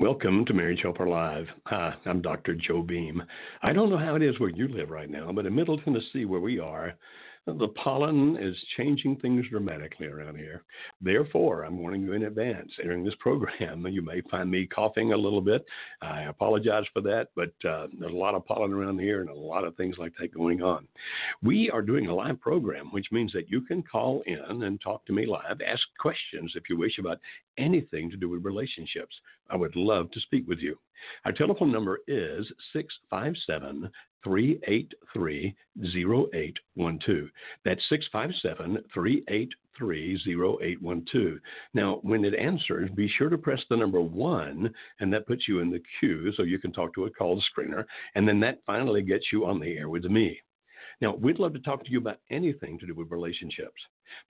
Welcome to Marriage Helper Live. I'm Dr. Joe Beam. I don't know how it is where you live right now, but in Middle Tennessee, where we are, the pollen is changing things dramatically around here. Therefore, I'm warning you in advance during this program. You may find me coughing a little bit. I apologize for that, but uh, there's a lot of pollen around here and a lot of things like that going on. We are doing a live program, which means that you can call in and talk to me live, ask questions if you wish about anything to do with relationships. I would love to speak with you. Our telephone number is 657 383 0812. That's 657 383 0812. Now, when it answers, be sure to press the number one, and that puts you in the queue so you can talk to a call screener. And then that finally gets you on the air with me. Now, we'd love to talk to you about anything to do with relationships.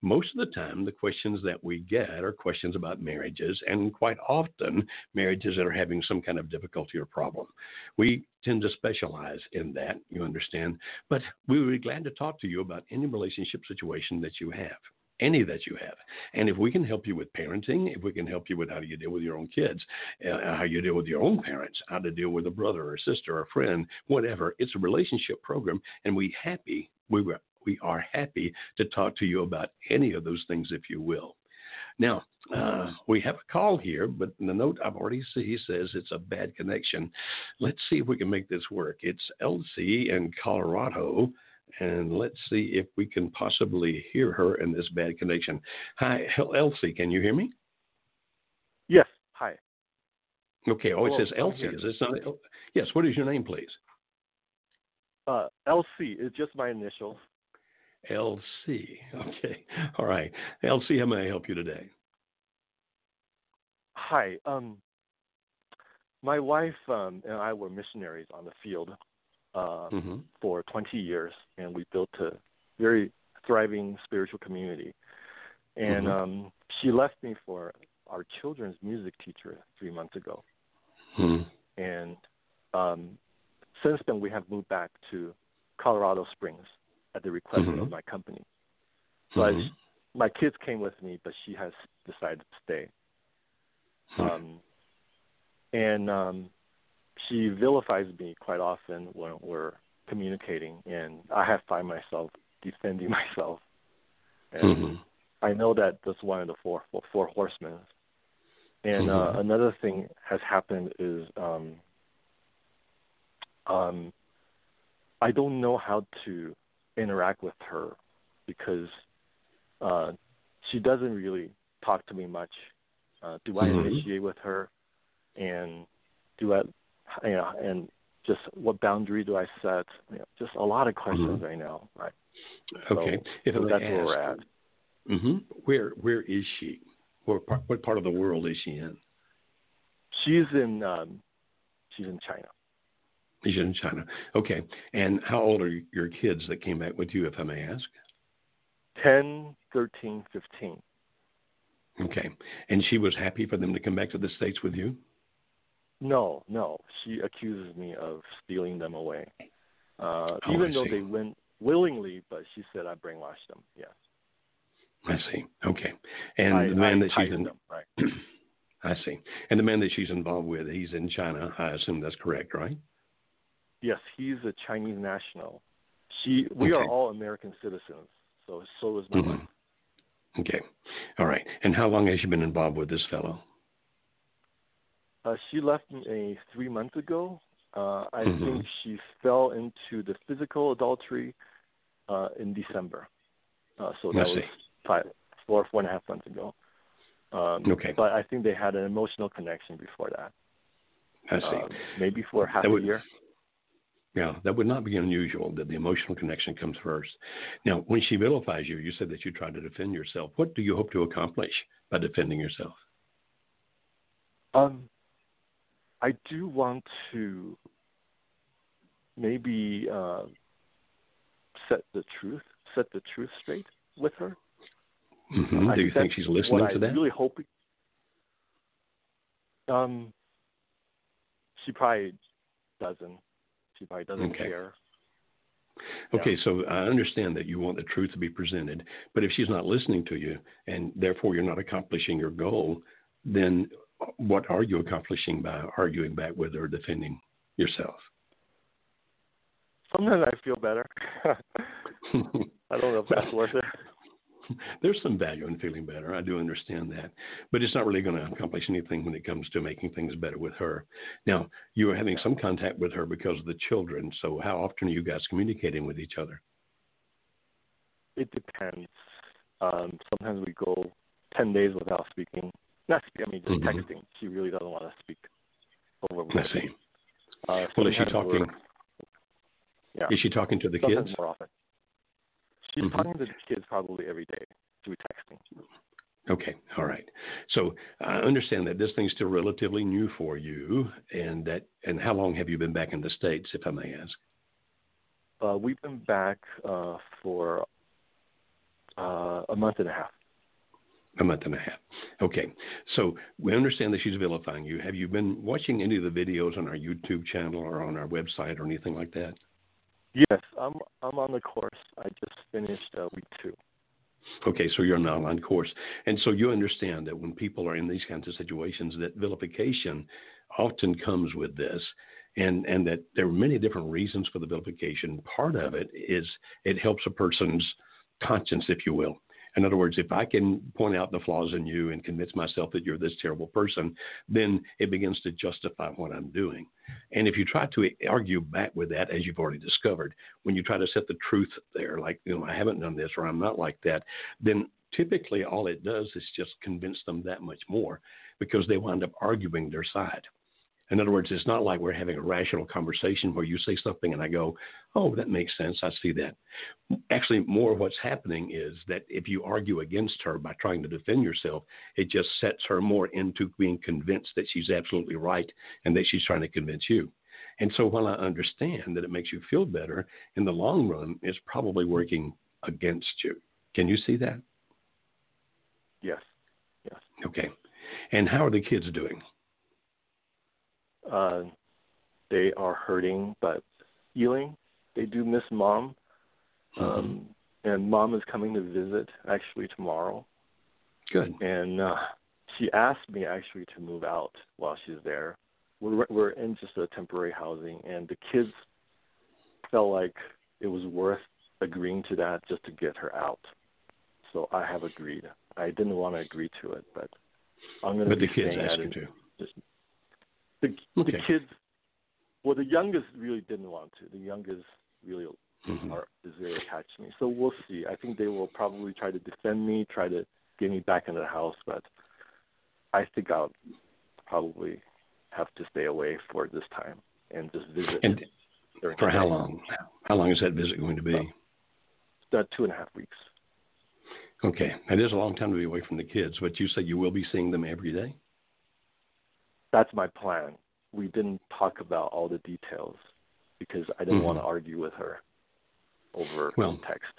Most of the time, the questions that we get are questions about marriages, and quite often, marriages that are having some kind of difficulty or problem. We tend to specialize in that, you understand, but we would be glad to talk to you about any relationship situation that you have any that you have. And if we can help you with parenting, if we can help you with how do you deal with your own kids, uh, how you deal with your own parents, how to deal with a brother or sister or friend, whatever, it's a relationship program, and we happy we were we are happy to talk to you about any of those things, if you will. Now, uh, we have a call here, but the note I've already see says it's a bad connection. Let's see if we can make this work. It's Elsie in Colorado and let's see if we can possibly hear her in this bad connection. Hi, Elsie, can you hear me? Yes. Hi. Okay. Oh, it says Elsie. Is this not? Yes. What is your name, please? Uh, Elsie is just my initials. LC. Okay. All right. LC, how may I help you today? Hi. Um, my wife um, and I were missionaries on the field uh, mm-hmm. for 20 years, and we built a very thriving spiritual community. And mm-hmm. um, she left me for our children's music teacher three months ago. Mm-hmm. And um, since then, we have moved back to Colorado Springs at the request of mm-hmm. my company. But mm-hmm. my kids came with me, but she has decided to stay. Hmm. Um, and um, she vilifies me quite often when we're communicating, and I have find myself defending myself. And mm-hmm. I know that that's one of the four four, four horsemen. And uh, mm-hmm. uh, another thing has happened is um, um, I don't know how to interact with her because uh, she doesn't really talk to me much. Uh, do I mm-hmm. initiate with her, and do I you know, and just what boundary do I set? You know, just a lot of questions mm-hmm. right now, right? Okay, so, if so that's ask, where we're at. Mm-hmm. Where where is she? What part, what part of the world is she in? She's in um, she's in China. She's in China. Okay. And how old are your kids that came back with you, if I may ask? 10, 13, 15. Okay. And she was happy for them to come back to the States with you? No, no. She accuses me of stealing them away. Uh, oh, even I though see. they went willingly, but she said I brainwashed them. Yes. I see. Okay. And I, the man I that she's in, them, right. I see. And the man that she's involved with, he's in China. I assume that's correct, right? Yes, he's a Chinese national. She, we okay. are all American citizens. So, so is my mm-hmm. Okay. All right. And how long has she been involved with this fellow? Uh, she left me three months ago. Uh, I mm-hmm. think she fell into the physical adultery uh, in December. Uh, so that was five, four, four and a half months ago. Um, okay. But I think they had an emotional connection before that. I see. Um, maybe for half would, a year. Yeah, that would not be unusual that the emotional connection comes first. Now, when she vilifies you, you said that you try to defend yourself. What do you hope to accomplish by defending yourself? Um, I do want to maybe uh, set the truth, set the truth straight with her. Mm-hmm. Do you think she's listening to I that? Really hoping. Um, she probably doesn't. She probably doesn't okay. care. Okay, yeah. so I understand that you want the truth to be presented, but if she's not listening to you and therefore you're not accomplishing your goal, then what are you accomplishing by arguing back with her, defending yourself? Sometimes I feel better. I don't know if that's worth it. there's some value in feeling better. I do understand that, but it's not really going to accomplish anything when it comes to making things better with her. Now, you are having some contact with her because of the children. So, how often are you guys communicating with each other? It depends. Um, sometimes we go ten days without speaking. Not speaking. I mean, just mm-hmm. texting. She really doesn't want to speak over. I see. Uh, well, is she talking? Yeah. Is she talking to the sometimes kids? More often. She's mm-hmm. talking to the kids probably every day through texting. Okay, all right. So I understand that this thing's still relatively new for you, and that and how long have you been back in the states, if I may ask? Uh, we've been back uh, for uh, a month and a half. A month and a half. Okay, so we understand that she's vilifying you. Have you been watching any of the videos on our YouTube channel or on our website or anything like that? Yes, I'm I'm on the course. I just finished uh, week two. Okay, so you're on an online course, and so you understand that when people are in these kinds of situations, that vilification often comes with this, and and that there are many different reasons for the vilification. Part of it is it helps a person's conscience, if you will. In other words, if I can point out the flaws in you and convince myself that you're this terrible person, then it begins to justify what I'm doing. And if you try to argue back with that, as you've already discovered, when you try to set the truth there, like, you know, I haven't done this or I'm not like that, then typically all it does is just convince them that much more because they wind up arguing their side. In other words, it's not like we're having a rational conversation where you say something and I go, oh, that makes sense. I see that. Actually, more of what's happening is that if you argue against her by trying to defend yourself, it just sets her more into being convinced that she's absolutely right and that she's trying to convince you. And so while I understand that it makes you feel better, in the long run, it's probably working against you. Can you see that? Yes. Yes. Okay. And how are the kids doing? Uh, they are hurting but healing. They do miss mom. Mm-hmm. Um, and mom is coming to visit actually tomorrow. Good. And uh, she asked me actually to move out while she's there. We're we're in just a temporary housing, and the kids felt like it was worth agreeing to that just to get her out. So I have agreed. I didn't want to agree to it, but I'm going to. But the kids asked you to. The okay. the kids, well, the youngest really didn't want to. The youngest really mm-hmm. are is very attached to me. So we'll see. I think they will probably try to defend me, try to get me back into the house, but I think I'll probably have to stay away for this time and just visit. And for how long? How long is that visit going to be? Uh, two and a half weeks. Okay, it is a long time to be away from the kids, but you said you will be seeing them every day that's my plan. We didn't talk about all the details because I didn't mm-hmm. want to argue with her over well, text.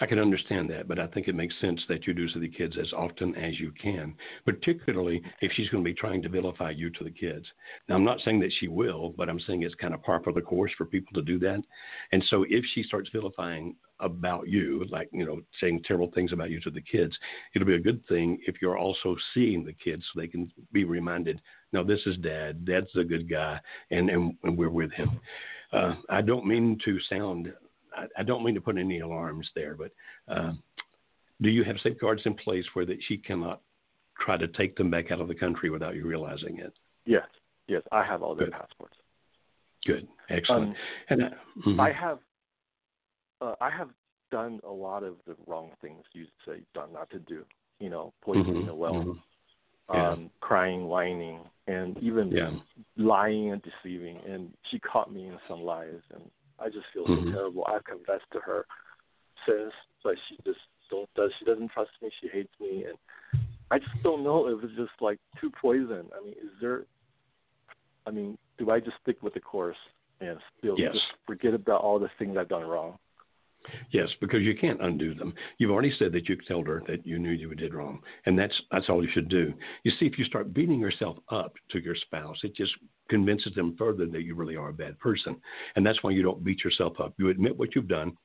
I can understand that, but I think it makes sense that you do to the kids as often as you can, particularly if she's going to be trying to vilify you to the kids. Now, I'm not saying that she will, but I'm saying it's kind of par for the course for people to do that. And so if she starts vilifying about you, like, you know, saying terrible things about you to the kids, it'll be a good thing if you're also seeing the kids so they can be reminded, no, this is dad. Dad's a good guy, and, and, and we're with him. Uh, I don't mean to sound, I, I, don't mean to put any alarms there, but uh, do you have safeguards in place where that she cannot try to take them back out of the country without you realizing it? Yes, yes, I have all their good. passports. Good, excellent. Um, and uh, mm-hmm. I have uh, I have done a lot of the wrong things you say done not to do. You know, poisoning mm-hmm. the well, mm-hmm. yeah. um, crying, whining, and even yeah. lying and deceiving. And she caught me in some lies, and I just feel mm-hmm. so terrible. I've confessed to her since, but she just don't does. She doesn't trust me. She hates me, and I just don't know if it's just like too poison. I mean, is there? I mean, do I just stick with the course and still yes. just forget about all the things I've done wrong? Yes, because you can't undo them. You've already said that you told her that you knew you did wrong, and that's that's all you should do. You see, if you start beating yourself up to your spouse, it just convinces them further that you really are a bad person, and that's why you don't beat yourself up. You admit what you've done,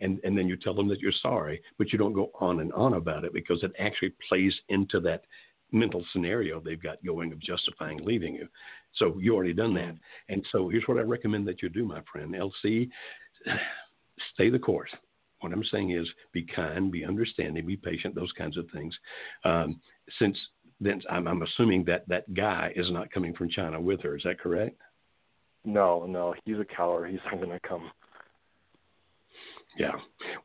and and then you tell them that you're sorry, but you don't go on and on about it because it actually plays into that mental scenario they've got going of justifying leaving you. So you already done that, and so here's what I recommend that you do, my friend. LC stay the course. What I'm saying is be kind, be understanding, be patient, those kinds of things. Um, since then, I'm, I'm assuming that that guy is not coming from China with her. Is that correct? No, no, he's a coward. He's not going to come. Yeah.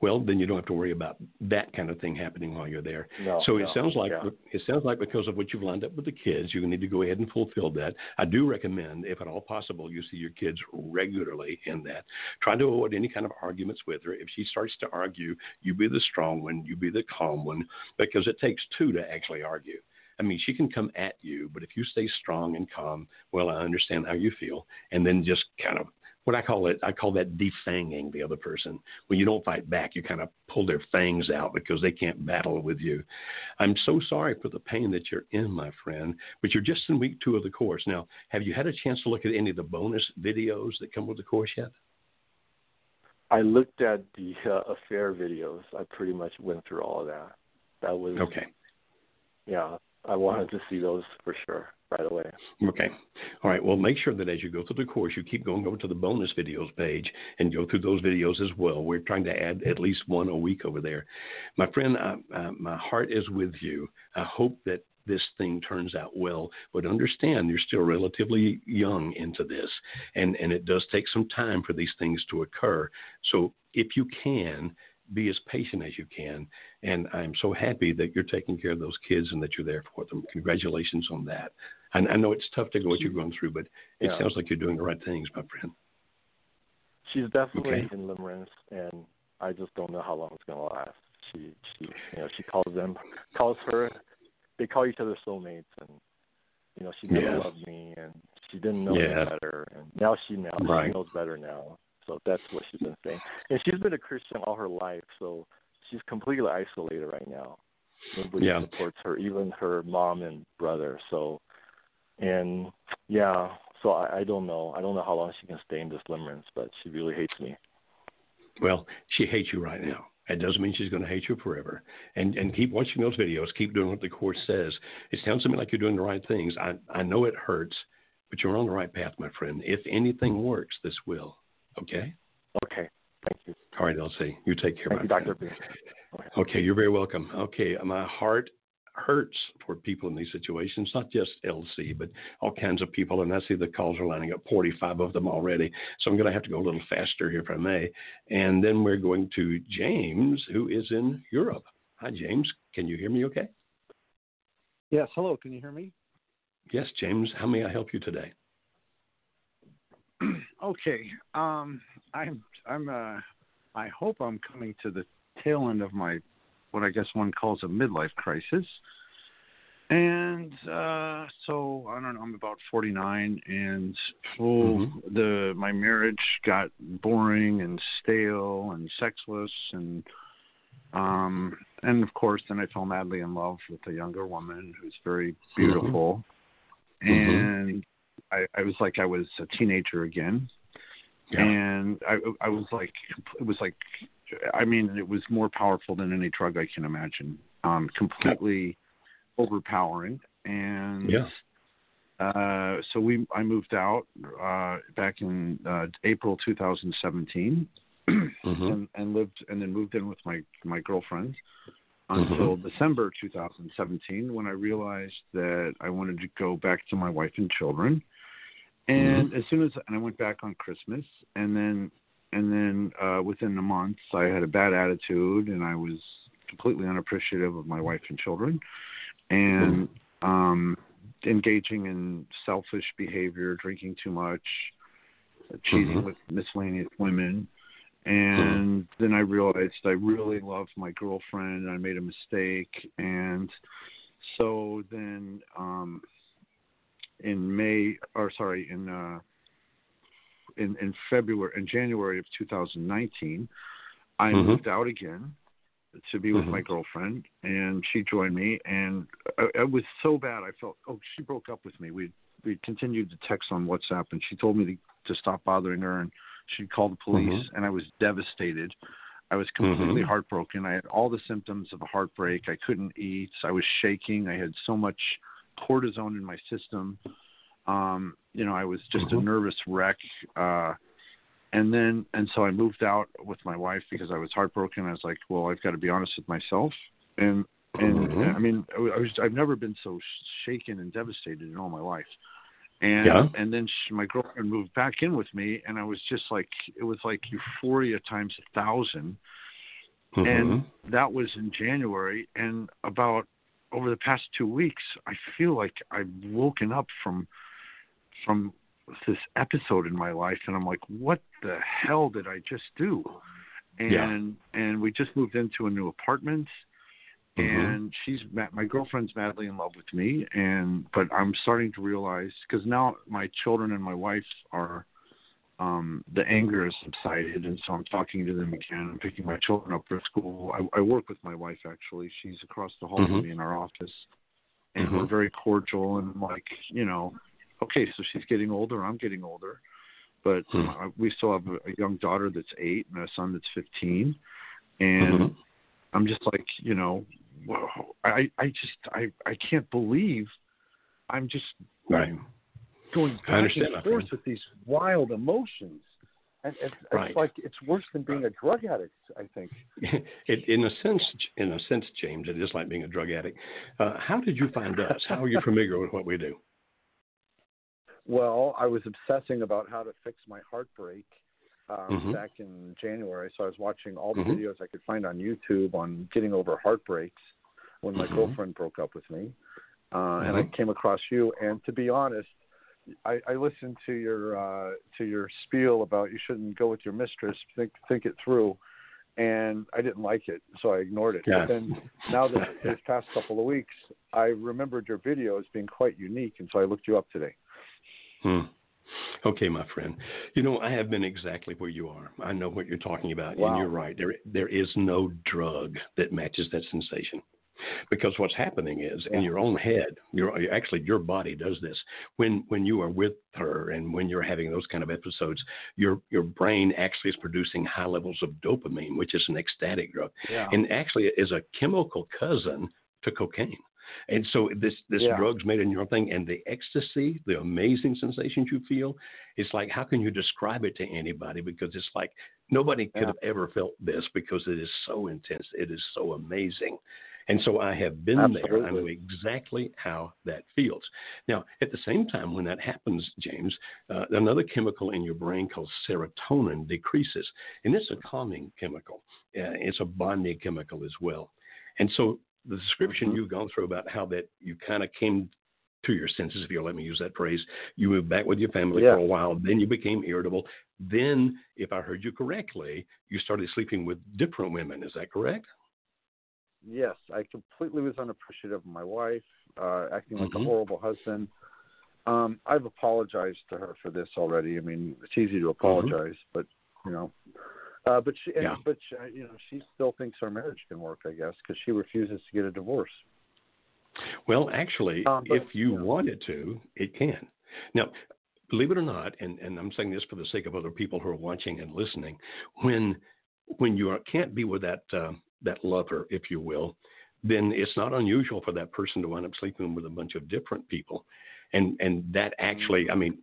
Well, then you don't have to worry about that kind of thing happening while you're there. No, so no, it sounds like yeah. it sounds like because of what you've lined up with the kids, you need to go ahead and fulfill that. I do recommend, if at all possible, you see your kids regularly in that. Try to avoid any kind of arguments with her. If she starts to argue, you be the strong one, you be the calm one, because it takes two to actually argue. I mean, she can come at you, but if you stay strong and calm, well, I understand how you feel, and then just kind of what I call it, I call that defanging the other person. When you don't fight back, you kind of pull their fangs out because they can't battle with you. I'm so sorry for the pain that you're in, my friend, but you're just in week two of the course. Now, have you had a chance to look at any of the bonus videos that come with the course yet? I looked at the uh, affair videos. I pretty much went through all of that. That was okay. Yeah, I wanted to see those for sure right away. Okay. All right. Well, make sure that as you go through the course, you keep going over to the bonus videos page and go through those videos as well. We're trying to add at least one a week over there. My friend, uh, uh, my heart is with you. I hope that this thing turns out well, but understand you're still relatively young into this, and, and it does take some time for these things to occur. So if you can, be as patient as you can. And I'm so happy that you're taking care of those kids and that you're there for them. Congratulations on that. And I know it's tough to go what you're going through, but it yeah. sounds like you're doing the right things, my friend. She's definitely okay. in limerence, and I just don't know how long it's going to last. She, she, you know, she calls them, calls her. They call each other soulmates, and you know, she never yes. loved me, and she didn't know yeah. me better, and now she now right. she knows better now. So that's what she's been saying. And she's been a Christian all her life, so she's completely isolated right now. Nobody yeah. supports her, even her mom and brother. So, and yeah, so I, I don't know. I don't know how long she can stay in this limerence, but she really hates me. Well, she hates you right now. It doesn't mean she's going to hate you forever. And and keep watching those videos. Keep doing what the course says. It sounds to me like you're doing the right things. I I know it hurts, but you're on the right path, my friend. If anything works, this will. Okay. Okay. Thank you. All right, LC. You take care. Thank you, Doctor B. Okay, you're very welcome. Okay, my heart hurts for people in these situations, not just LC, but all kinds of people. And I see the calls are lining up, 45 of them already. So I'm going to have to go a little faster here, if I may. And then we're going to James, who is in Europe. Hi, James. Can you hear me okay? Yes. Hello. Can you hear me? Yes, James. How may I help you today? okay. Um, I'm I'm uh, I hope I'm coming to the tail end of my what I guess one calls a midlife crisis. And uh, so I don't know. I'm about 49, and oh, mm-hmm. the my marriage got boring and stale and sexless, and um, and of course, then I fell madly in love with a younger woman who's very mm-hmm. beautiful, mm-hmm. and I, I was like I was a teenager again, yeah. and I I was like it was like I mean it was more powerful than any drug I can imagine. Um, completely overpowering, and yeah. Uh, so we I moved out uh, back in uh, April 2017, mm-hmm. and, and lived and then moved in with my my girlfriend until mm-hmm. December 2017 when I realized that I wanted to go back to my wife and children. And mm-hmm. as soon as and I went back on Christmas, and then and then uh, within the months, I had a bad attitude, and I was completely unappreciative of my wife and children, and mm-hmm. um, engaging in selfish behavior, drinking too much, cheating mm-hmm. with miscellaneous women. And mm-hmm. then I realized I really loved my girlfriend, and I made a mistake, and So then, um, in May, or sorry, in uh, in in February, in January of 2019, I mm-hmm. moved out again to be with mm-hmm. my girlfriend, and she joined me. And it was so bad. I felt, oh, she broke up with me. We we continued to text on WhatsApp, and she told me to, to stop bothering her, and she'd call the police. Mm-hmm. And I was devastated. I was completely mm-hmm. heartbroken. I had all the symptoms of a heartbreak. I couldn't eat. I was shaking. I had so much cortisone in my system. Um, you know, I was just a mm-hmm. nervous wreck. Uh, and then and so I moved out with my wife because I was heartbroken. I was like, well, I've got to be honest with myself, and and mm-hmm. I mean, I was I've never been so shaken and devastated in all my life. And yeah. and then she, my girlfriend moved back in with me, and I was just like, it was like euphoria times a 1000 mm-hmm. and that was in January. And about over the past two weeks, I feel like I've woken up from from this episode in my life and I'm like, what the hell did I just do? And yeah. and we just moved into a new apartment mm-hmm. and she's my girlfriend's madly in love with me and but I'm starting to realize cuz now my children and my wife are um the anger has subsided and so I'm talking to them again. I'm picking my children up for school. I, I work with my wife actually. She's across the hall mm-hmm. from me in our office. And mm-hmm. we're very cordial and like, you know, okay, so she's getting older, I'm getting older, but hmm. uh, we still have a, young daughter that's eight and a son that's 15, and mm-hmm. I'm just like, you know, I I just I I can't believe I'm just right. Going back and forth with these wild emotions. And it's, right. it's like it's worse than being a drug addict. I think. it, in a sense, in a sense, James, it is like being a drug addict. Uh, how did you find us? How are you familiar with what we do? Well, I was obsessing about how to fix my heartbreak um, mm-hmm. back in January. So I was watching all the mm-hmm. videos I could find on YouTube on getting over heartbreaks when my mm-hmm. girlfriend broke up with me. Uh, and I mm-hmm. came across you. And to be honest, I, I listened to your uh, to your spiel about you shouldn't go with your mistress. Think think it through, and I didn't like it, so I ignored it. Yeah. But then now that this past couple of weeks, I remembered your video as being quite unique, and so I looked you up today. Hmm. Okay, my friend. You know, I have been exactly where you are. I know what you're talking about, wow. and you're right. There, there is no drug that matches that sensation. Because what's happening is in your own head, your actually your body does this. When when you are with her and when you're having those kind of episodes, your your brain actually is producing high levels of dopamine, which is an ecstatic drug, yeah. and actually is a chemical cousin to cocaine. And so this this yeah. drug's made in your thing, and the ecstasy, the amazing sensations you feel, it's like how can you describe it to anybody? Because it's like nobody could yeah. have ever felt this because it is so intense, it is so amazing. And so I have been Absolutely. there. I know exactly how that feels. Now, at the same time, when that happens, James, uh, another chemical in your brain called serotonin decreases, and it's a calming chemical. Uh, it's a bonding chemical as well. And so the description mm-hmm. you've gone through about how that you kind of came to your senses, if you'll let me use that phrase. You moved back with your family yeah. for a while, then you became irritable. Then, if I heard you correctly, you started sleeping with different women. Is that correct? Yes, I completely was unappreciative of my wife, uh, acting like mm-hmm. a horrible husband. Um, I've apologized to her for this already. I mean, it's easy to mm-hmm. apologize, mm-hmm. but you know, uh, but she, yeah. but she, you know, she still thinks our marriage can work. I guess because she refuses to get a divorce. Well, actually, um, but, if you yeah. wanted to, it can. Now, believe it or not, and, and I'm saying this for the sake of other people who are watching and listening, when when you are, can't be with that uh, that lover, if you will, then it's not unusual for that person to wind up sleeping with a bunch of different people, and and that mm-hmm. actually, I mean,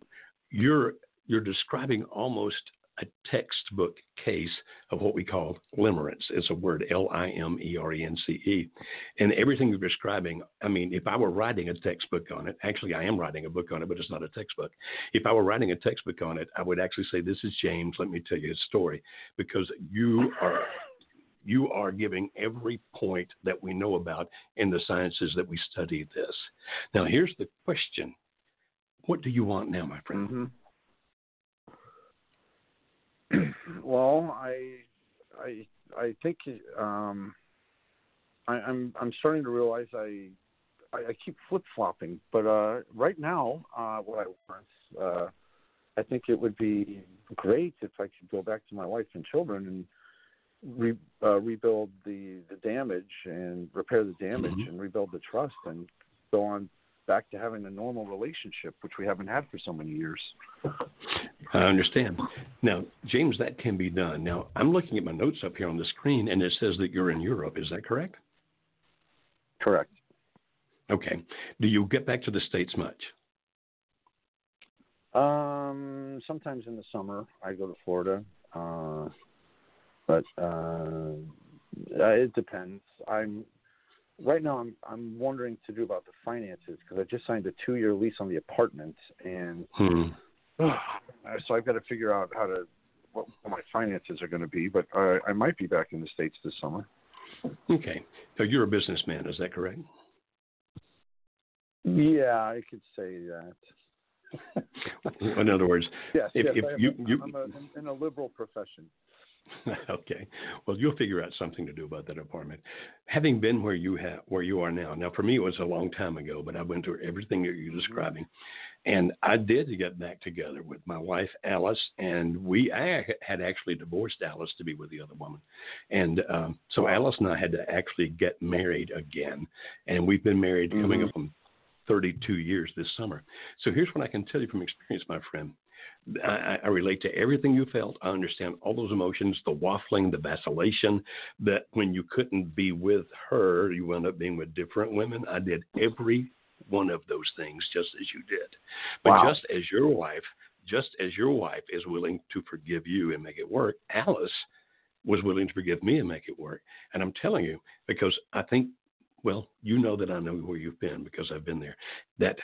you're you're describing almost a textbook case of what we call limerence. It's a word, L I M E R E N C E. And everything you're describing, I mean, if I were writing a textbook on it, actually, I am writing a book on it, but it's not a textbook. If I were writing a textbook on it, I would actually say, This is James. Let me tell you his story. Because you are. You are giving every point that we know about in the sciences that we study this. Now, here's the question What do you want now, my friend? Mm-hmm. well, I, I, I think um, I, I'm I'm starting to realize I I, I keep flip flopping. But uh, right now, uh, what I want, uh, I think it would be great if I could go back to my wife and children and re, uh, rebuild the the damage and repair the damage mm-hmm. and rebuild the trust and go on back to having a normal relationship, which we haven't had for so many years. I understand. Now, James, that can be done. Now, I'm looking at my notes up here on the screen, and it says that you're in Europe. Is that correct? Correct. Okay. Do you get back to the states much? Um, sometimes in the summer, I go to Florida, uh, but uh, it depends. I'm right now I'm I'm wondering to do about the finances because I just signed a two year lease on the apartment and hmm. so I've got to figure out how to what, what my finances are going to be. But I, I might be back in the states this summer. Okay, so you're a businessman, is that correct? Yeah, I could say that. in other words, yes, if, yes, if you, you, I'm a, in a liberal profession. okay. Well, you'll figure out something to do about that apartment. Having been where you have, where you are now. Now, for me, it was a long time ago, but I went through everything that you're describing, and I did get back together with my wife Alice, and we I had actually divorced Alice to be with the other woman, and um, so Alice and I had to actually get married again, and we've been married mm-hmm. coming up on 32 years this summer. So here's what I can tell you from experience, my friend. I, I, relate to everything you felt. I understand all those emotions, the waffling, the vacillation, that when you couldn't be with her, you wound up being with different women. I did every one of those things just as you did. But wow. just as your wife, just as your wife is willing to forgive you and make it work, Alice was willing to forgive me and make it work. And I'm telling you, because I think, well, you know that I know where you've been because I've been there, that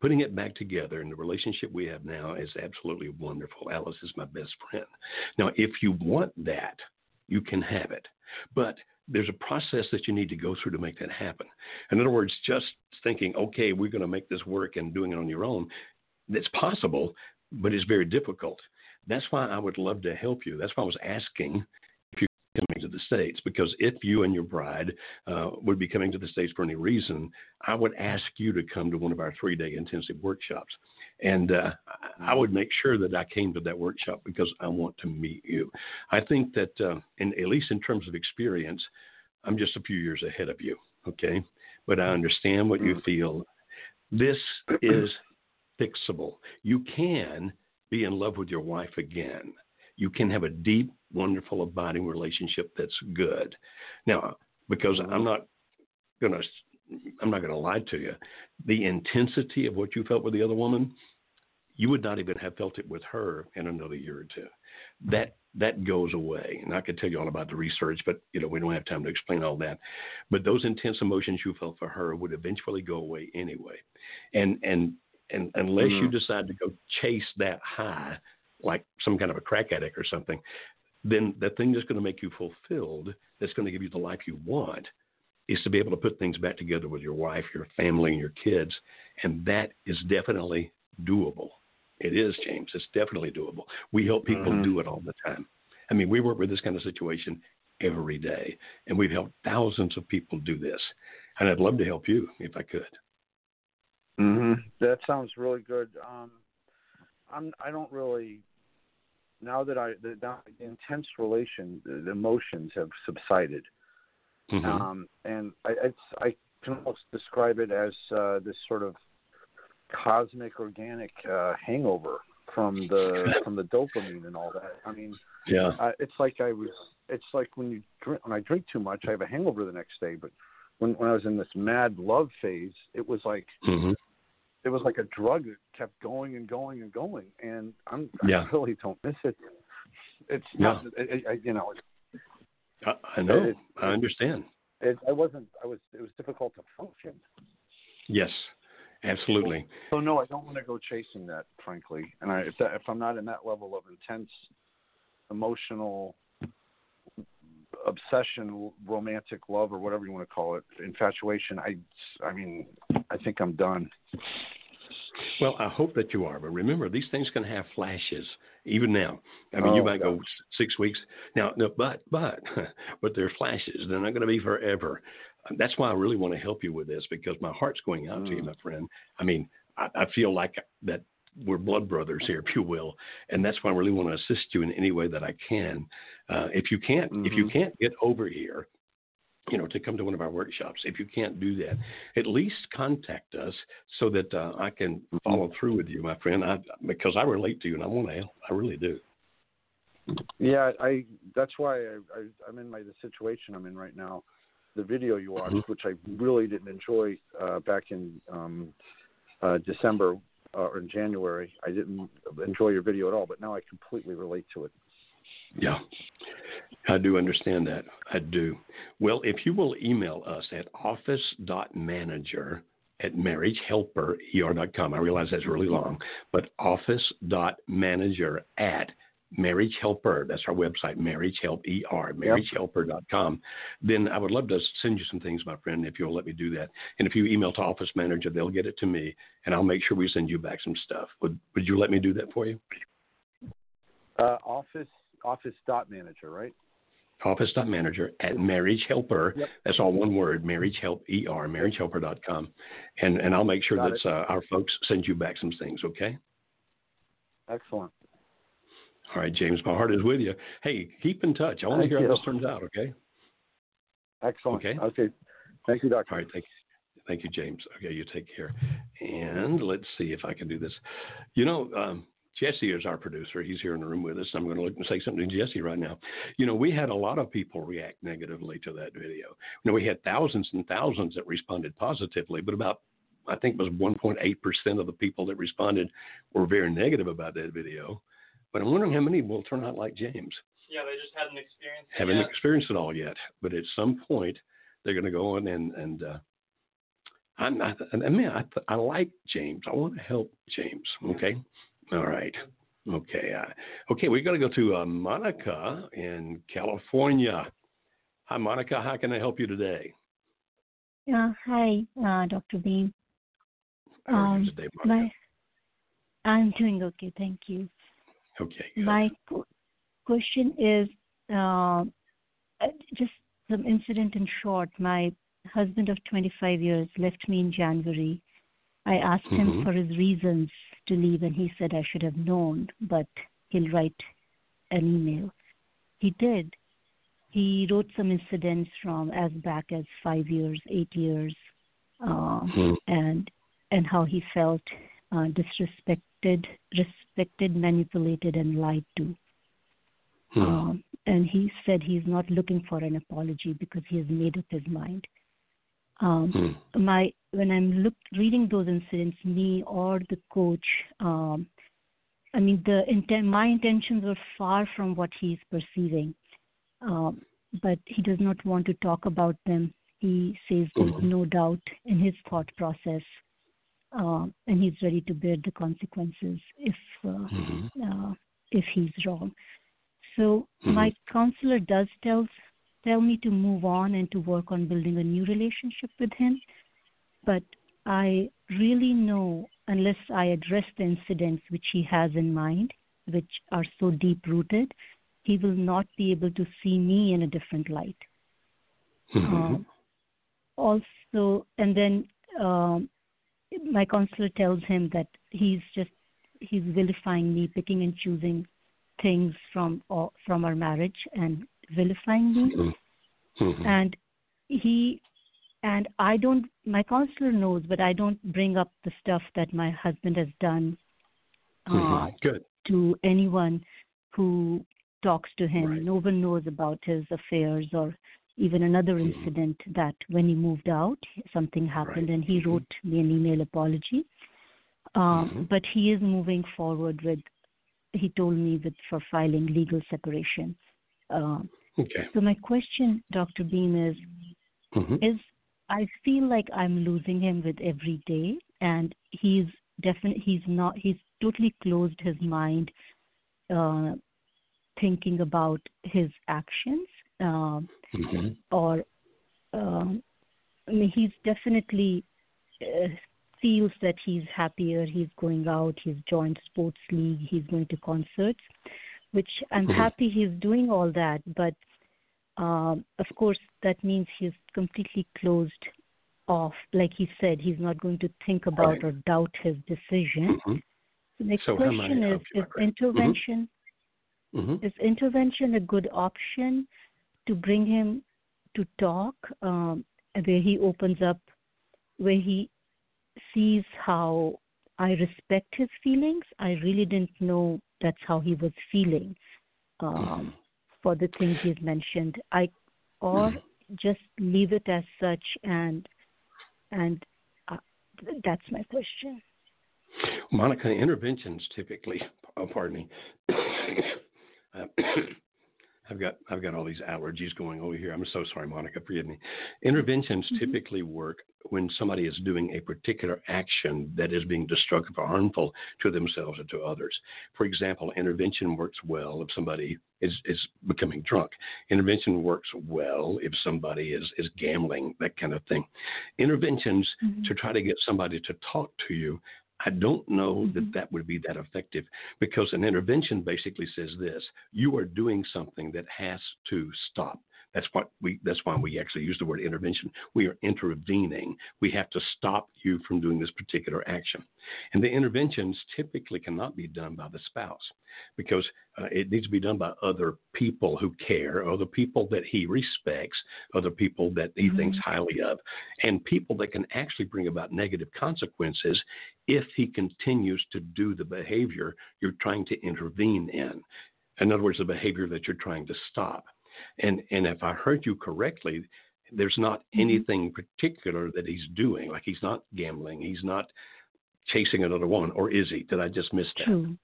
putting it back together and the relationship we have now is absolutely wonderful. Alice is my best friend. Now, if you want that, you can have it. But there's a process that you need to go through to make that happen. In other words, just thinking, okay, we're going to make this work and doing it on your own, that's possible, but it's very difficult. That's why I would love to help you. That's why I was asking the States because if you and your bride uh, would be coming to the States for any reason, I would ask you to come to one of our three day intensive workshops. And uh, I would make sure that I came to that workshop because I want to meet you. I think that, uh, in, at least in terms of experience, I'm just a few years ahead of you, okay? But I understand what you mm. feel. This is fixable. You can be in love with your wife again you can have a deep, wonderful, abiding relationship that's good. Now, because I'm not gonna I'm not gonna lie to you, the intensity of what you felt with the other woman, you would not even have felt it with her in another year or two. That that goes away. And I could tell you all about the research, but you know, we don't have time to explain all that. But those intense emotions you felt for her would eventually go away anyway. And and and unless mm-hmm. you decide to go chase that high like some kind of a crack addict or something, then the thing that's going to make you fulfilled, that's going to give you the life you want, is to be able to put things back together with your wife, your family, and your kids. And that is definitely doable. It is, James. It's definitely doable. We help people mm-hmm. do it all the time. I mean, we work with this kind of situation every day, and we've helped thousands of people do this. And I'd love to help you if I could. Mm-hmm. That sounds really good. Um, I'm. I don't really now that I the, the intense relation, the, emotions have subsided, mm-hmm. um, and I, it's, I can almost describe it as uh, this sort of cosmic organic uh, hangover from the from the dopamine and all that. I mean, yeah, uh, it's like I was. It's like when you drink when I drink too much, I have a hangover the next day. But when when I was in this mad love phase, it was like mm-hmm it was like a drug that kept going and going and going, and I'm yeah. I really don't miss it. It's yeah. not, it, it, you know. I, I know. It, I understand. It, I wasn't. I was. It was difficult to function. Yes, absolutely. So no, I don't want to go chasing that, frankly. And I, if, that, if I'm not in that level of intense emotional obsession, romantic love, or whatever you want to call it, infatuation. I, I mean, I think I'm done. Well, I hope that you are, but remember, these things can have flashes even now. I mean, oh, you might gosh. go six weeks now, no, but but but they're flashes. They're not going to be forever. that's why I really want to help you with this because my heart's going out mm. to you, mm. my friend. I mean, I, I feel like that we're blood brothers here, if you will, and that's why I really want to assist you in any way that I can. Uh, if you can't, mm-hmm. if you mm-hmm. can't get over here, you know, to come to one of our workshops. If you can't do that, at least contact us so that uh, I can mm-hmm. follow through with you, my friend. I, because I relate to you and I want to help. I really do. Yeah, I. That's why I, I, am in my the situation I'm in right now. The video you watched, mm-hmm. which I really didn't enjoy uh, back in um, uh, December uh, or in January, I didn't enjoy your video at all. But now I completely relate to it. Yeah, I do understand that. I do. Well, if you will email us at office.manager at marriagehelper.com. I realize that's really long, but office.manager at Marriage Helper. That's our website, Marriage Help ER, marriagehelper.com. Then I would love to send you some things, my friend, if you'll let me do that. And if you email to Office Manager, they'll get it to me, and I'll make sure we send you back some stuff. Would Would you let me do that for you? Uh, office office dot manager, right? Office dot manager at marriage helper. Yep. That's all one word. Marriage help er marriagehelper.com, and and I'll make sure Got that uh, our folks send you back some things. Okay. Excellent. All right, James. My heart is with you. Hey, keep in touch. I want to hear you. how this turns out. Okay. Excellent. Okay. Okay. Thank you, Doctor. All right. Thank you. Thank you, James. Okay, you take care. And let's see if I can do this. You know, um, Jesse is our producer. He's here in the room with us. I'm going to look and say something to Jesse right now. You know, we had a lot of people react negatively to that video. You know, we had thousands and thousands that responded positively, but about I think it was 1.8% of the people that responded were very negative about that video. But I'm wondering how many will turn out like James. Yeah, they just hadn't experienced it Haven't yet. experienced it all yet. But at some point, they're going to go on and, and, uh, I'm not, I mean, I, I like James. I want to help James. Okay. All right. Okay. Uh, okay. We got to go to uh, Monica in California. Hi, Monica. How can I help you today? Uh, hi, uh, Dr. Beam. How are you um, today, Monica? My, I'm doing okay. Thank you. Okay. Good. My question is uh, just some incident in short. My husband of 25 years left me in January. I asked mm-hmm. him for his reasons to leave, and he said I should have known, but he'll write an email. He did. He wrote some incidents from as back as five years, eight years, uh, mm-hmm. and and how he felt uh, respected, manipulated, and lied to. Hmm. Um, and he said he's not looking for an apology because he has made up his mind. Um, hmm. My when I'm look, reading those incidents, me or the coach, um, I mean the intent. My intentions were far from what he's perceiving, um, but he does not want to talk about them. He says there's mm-hmm. no doubt in his thought process, uh, and he's ready to bear the consequences if uh, mm-hmm. uh, if he's wrong. So mm-hmm. my counselor does tell tell me to move on and to work on building a new relationship with him. But I really know unless I address the incidents which he has in mind, which are so deep rooted, he will not be able to see me in a different light. Mm-hmm. Um, also, and then um, my counselor tells him that he's just he's vilifying me, picking and choosing things from uh, from our marriage and vilifying me. Mm-hmm. mm-hmm. And he and I don't. My counselor knows, but I don't bring up the stuff that my husband has done uh, mm-hmm. Good. to anyone who talks to him. Right. No one knows about his affairs or even another mm-hmm. incident that when he moved out, something happened right. and he mm-hmm. wrote me an email apology. Um, mm-hmm. But he is moving forward with, he told me that for filing legal separation. Uh, okay. So my question, Dr. Beam, is, mm-hmm. is I feel like I'm losing him with every day, and he's definitely he's not he's totally closed his mind, uh, thinking about his actions, uh, mm-hmm. or um, I mean he's definitely uh, feels that he's happier. He's going out. He's joined sports league. He's going to concerts, which I'm mm-hmm. happy he's doing all that, but um, of course, that means he's completely closed off. Like he said, he's not going to think about right. or doubt his decision. Mm-hmm. The next so question is: Is intervention mm-hmm. is intervention a good option to bring him to talk, um, where he opens up, where he sees how I respect his feelings. I really didn't know that's how he was feeling um, for the things he's mentioned. I or mm-hmm. just leave it as such, and and uh, that's my question. Monica, interventions typically, oh, pardon me. uh, I've got I've got all these allergies going over here. I'm so sorry, Monica. Forgive me. Interventions mm-hmm. typically work when somebody is doing a particular action that is being destructive or harmful to themselves or to others. For example, intervention works well if somebody is, is becoming drunk. Intervention works well if somebody is, is gambling, that kind of thing. Interventions mm-hmm. to try to get somebody to talk to you I don't know mm-hmm. that that would be that effective because an intervention basically says this you are doing something that has to stop. That's what we. That's why we actually use the word intervention. We are intervening. We have to stop you from doing this particular action, and the interventions typically cannot be done by the spouse because uh, it needs to be done by other people who care, other people that he respects, other people that he mm-hmm. thinks highly of, and people that can actually bring about negative consequences if he continues to do the behavior you're trying to intervene in. In other words, the behavior that you're trying to stop. And and if I heard you correctly, there's not mm-hmm. anything particular that he's doing. Like he's not gambling, he's not chasing another woman, or is he? Did I just miss that? True.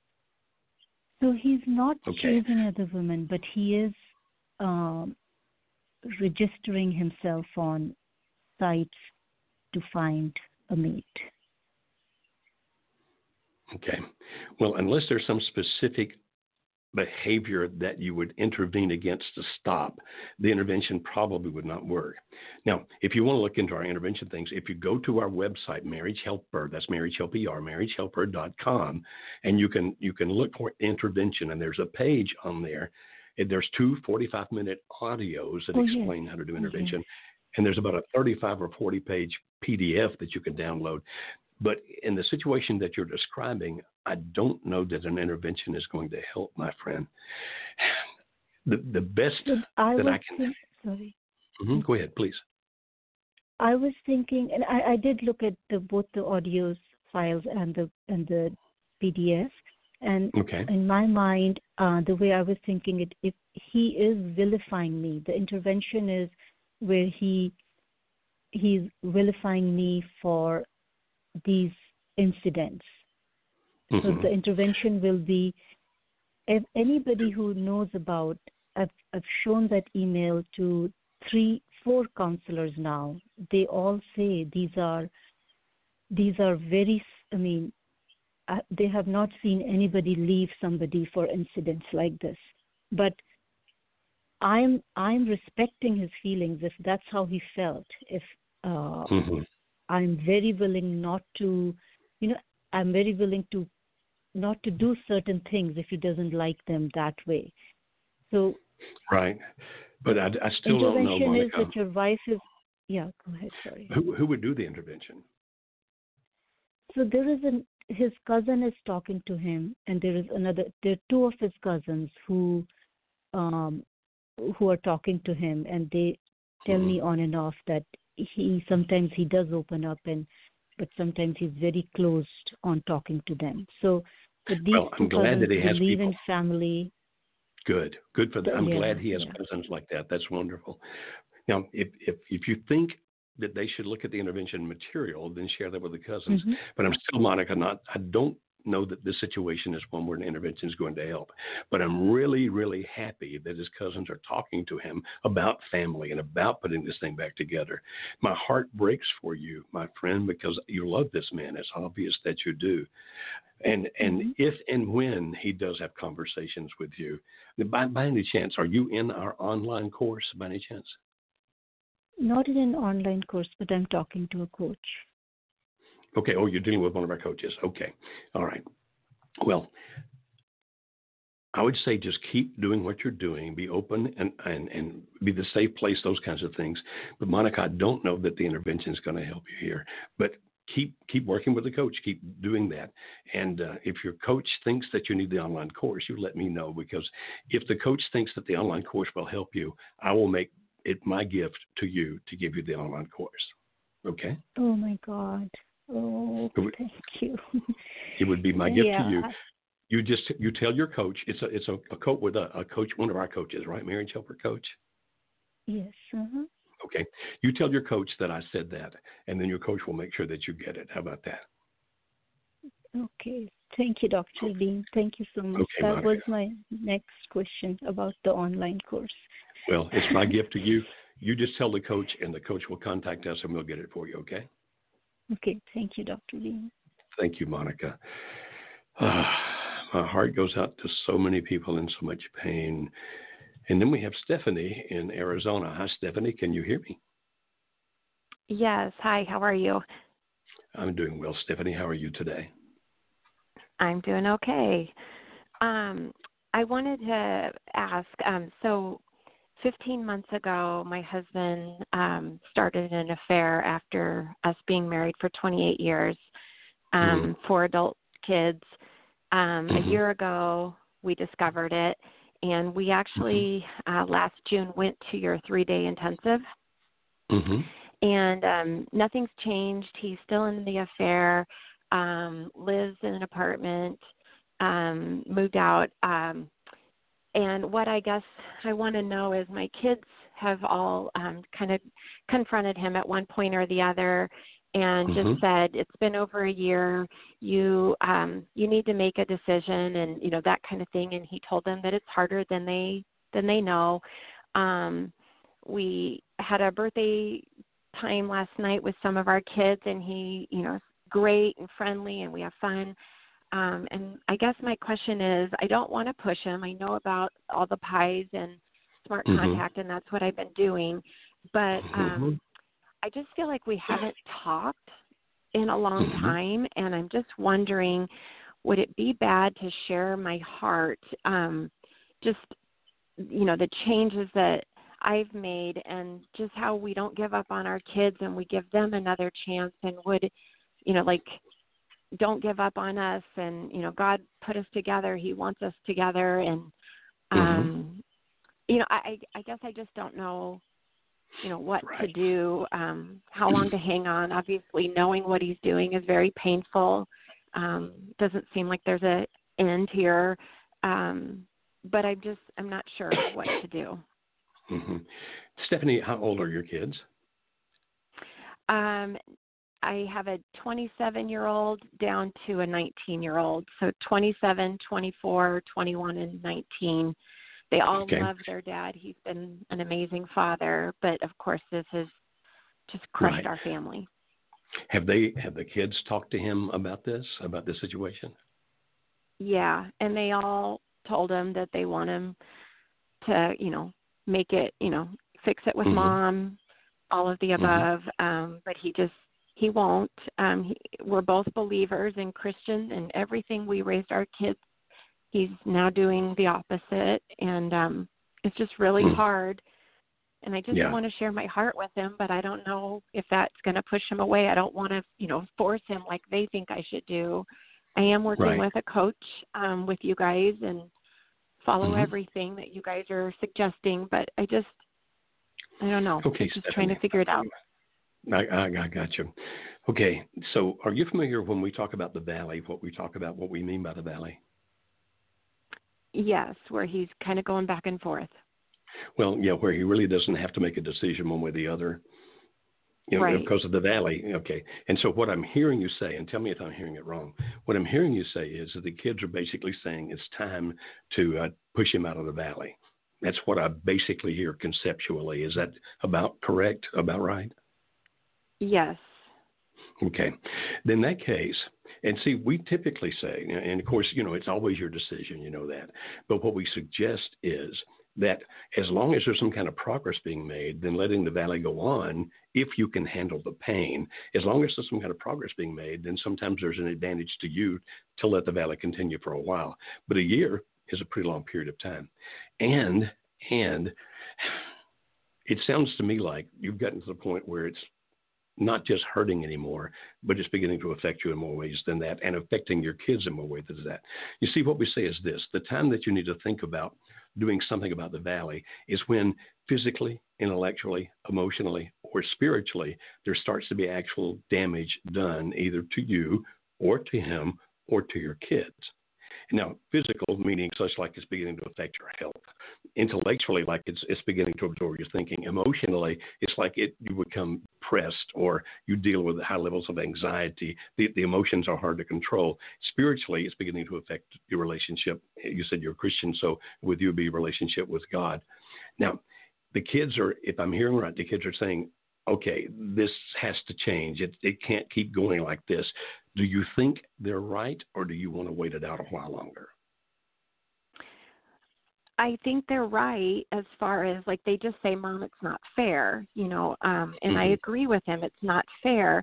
So he's not okay. chasing other women, but he is um, registering himself on sites to find a mate. Okay. Well, unless there's some specific behavior that you would intervene against to stop, the intervention probably would not work. Now, if you want to look into our intervention things, if you go to our website, Marriage Helper, that's Marriage Helper, marriagehelper.com, and you can you can look for intervention, and there's a page on there. There's two 45 minute audios that oh, explain yes. how to do oh, intervention. Okay. And there's about a 35 or 40 page PDF that you can download. But in the situation that you're describing, I don't know that an intervention is going to help, my friend. The the best I that I can. Think, sorry. Mm-hmm, go ahead, please. I was thinking, and I, I did look at the both the audio files and the and the PDF, and okay. in my mind, uh, the way I was thinking it, if he is vilifying me, the intervention is where he he's vilifying me for these incidents. Mm-hmm. So the intervention will be if anybody who knows about I've, I've shown that email to three four counselors now they all say these are these are very i mean uh, they have not seen anybody leave somebody for incidents like this but i'm i'm respecting his feelings if that's how he felt if uh, mm-hmm. I'm very willing not to you know i'm very willing to not to do certain things if he doesn't like them that way. So right, but I, I still don't know. Intervention is that your wife is. Yeah, go ahead. Sorry. Who who would do the intervention? So there is an his cousin is talking to him, and there is another. There are two of his cousins who, um, who are talking to him, and they tell mm-hmm. me on and off that he sometimes he does open up and but sometimes he's very closed on talking to them. So but these well, I'm glad that he has believe people. in family. Good, good for that. I'm yeah, glad he has yeah. cousins like that. That's wonderful. Now, if if if you think that they should look at the intervention material, then share that with the cousins. Mm-hmm. But I'm still, Monica, not. I don't know that this situation is one where an intervention is going to help. But I'm really, really happy that his cousins are talking to him about family and about putting this thing back together. My heart breaks for you, my friend, because you love this man. It's obvious that you do. And and mm-hmm. if and when he does have conversations with you, by, by any chance, are you in our online course by any chance? Not in an online course, but I'm talking to a coach. Okay. Oh, you're dealing with one of our coaches. Okay. All right. Well, I would say just keep doing what you're doing, be open and, and, and be the safe place, those kinds of things. But Monica, I don't know that the intervention is going to help you here. But keep keep working with the coach, keep doing that. And uh, if your coach thinks that you need the online course, you let me know because if the coach thinks that the online course will help you, I will make it my gift to you to give you the online course. Okay? Oh my God. Oh, would, thank you. it would be my gift yeah. to you. You just you tell your coach it's a it's a, a coach with a, a, coach one of our coaches right marriage helper coach? Yes uh-huh. okay. You tell your coach that i said that and then your coach will make sure that you get it. How about that? Okay. Thank you dr beam. Thank you so much. Okay, that Monica. was my next question about the online course. Well it's my gift to you. You just tell the coach and the coach will contact us and we'll get it for you okay okay thank you dr beam thank you monica uh, my heart goes out to so many people in so much pain. And then we have Stephanie in Arizona. Hi, Stephanie. Can you hear me? Yes. Hi. How are you? I'm doing well, Stephanie. How are you today? I'm doing okay. Um, I wanted to ask. Um, so, 15 months ago, my husband um, started an affair after us being married for 28 years, um, mm. four adult kids. Um, mm-hmm. A year ago, we discovered it, and we actually mm-hmm. uh, last June went to your three day intensive. Mm-hmm. And um, nothing's changed. He's still in the affair, um, lives in an apartment, um, moved out. Um, and what I guess I want to know is my kids have all um, kind of confronted him at one point or the other and mm-hmm. just said it's been over a year. You um you need to make a decision and you know that kind of thing. And he told them that it's harder than they than they know. Um we had a birthday time last night with some of our kids and he you know great and friendly and we have fun um and i guess my question is i don't want to push him i know about all the pies and smart mm-hmm. contact and that's what i've been doing but um mm-hmm. I just feel like we haven't talked in a long mm-hmm. time, and I'm just wondering, would it be bad to share my heart? Um, just you know the changes that I've made, and just how we don't give up on our kids, and we give them another chance, and would you know like don't give up on us and you know god put us together he wants us together and mm-hmm. um mm-hmm. you know i i guess i just don't know you know what right. to do, um, how long to hang on. Obviously, knowing what he's doing is very painful. Um, doesn't seem like there's a end here, um, but I'm just I'm not sure what to do. Mm-hmm. Stephanie, how old are your kids? Um, I have a 27 year old down to a 19 year old. So 27, 24, 21, and 19. They all okay. love their dad. He's been an amazing father, but of course this has just crushed right. our family. Have they have the kids talked to him about this, about this situation? Yeah, and they all told him that they want him to, you know, make it, you know, fix it with mm-hmm. mom, all of the mm-hmm. above. Mm-hmm. Um, but he just he won't. Um, he, we're both believers and Christians, and everything we raised our kids he's now doing the opposite and um it's just really mm. hard and i just yeah. want to share my heart with him but i don't know if that's going to push him away i don't want to you know force him like they think i should do i am working right. with a coach um with you guys and follow mm-hmm. everything that you guys are suggesting but i just i don't know okay I'm just Stephanie. trying to figure it out I, I, I got you. Okay, so are you familiar when we talk about the valley, what we talk about, what we mean by the valley? Yes, where he's kind of going back and forth. Well, yeah, where he really doesn't have to make a decision one way or the other. You know, right. because of the valley. Okay. And so what I'm hearing you say, and tell me if I'm hearing it wrong, what I'm hearing you say is that the kids are basically saying it's time to uh, push him out of the valley. That's what I basically hear conceptually. Is that about correct? About right? Yes. Okay. Then in that case, and see, we typically say, and of course, you know, it's always your decision, you know that. But what we suggest is that as long as there's some kind of progress being made, then letting the valley go on if you can handle the pain. As long as there's some kind of progress being made, then sometimes there's an advantage to you to let the valley continue for a while. But a year is a pretty long period of time. And and it sounds to me like you've gotten to the point where it's not just hurting anymore, but it's beginning to affect you in more ways than that and affecting your kids in more ways than that. You see, what we say is this the time that you need to think about doing something about the valley is when physically, intellectually, emotionally, or spiritually, there starts to be actual damage done either to you or to him or to your kids. Now, physical meaning such like it's beginning to affect your health. Intellectually, like it's it's beginning to absorb your thinking. Emotionally, it's like it you become pressed or you deal with high levels of anxiety. The the emotions are hard to control. Spiritually, it's beginning to affect your relationship. You said you're a Christian, so with you be relationship with God. Now, the kids are, if I'm hearing right, the kids are saying, okay, this has to change. It, it can't keep going like this. Do you think they're right, or do you want to wait it out a while longer? I think they're right as far as like they just say, "Mom, it's not fair," you know, um, and mm-hmm. I agree with him. It's not fair,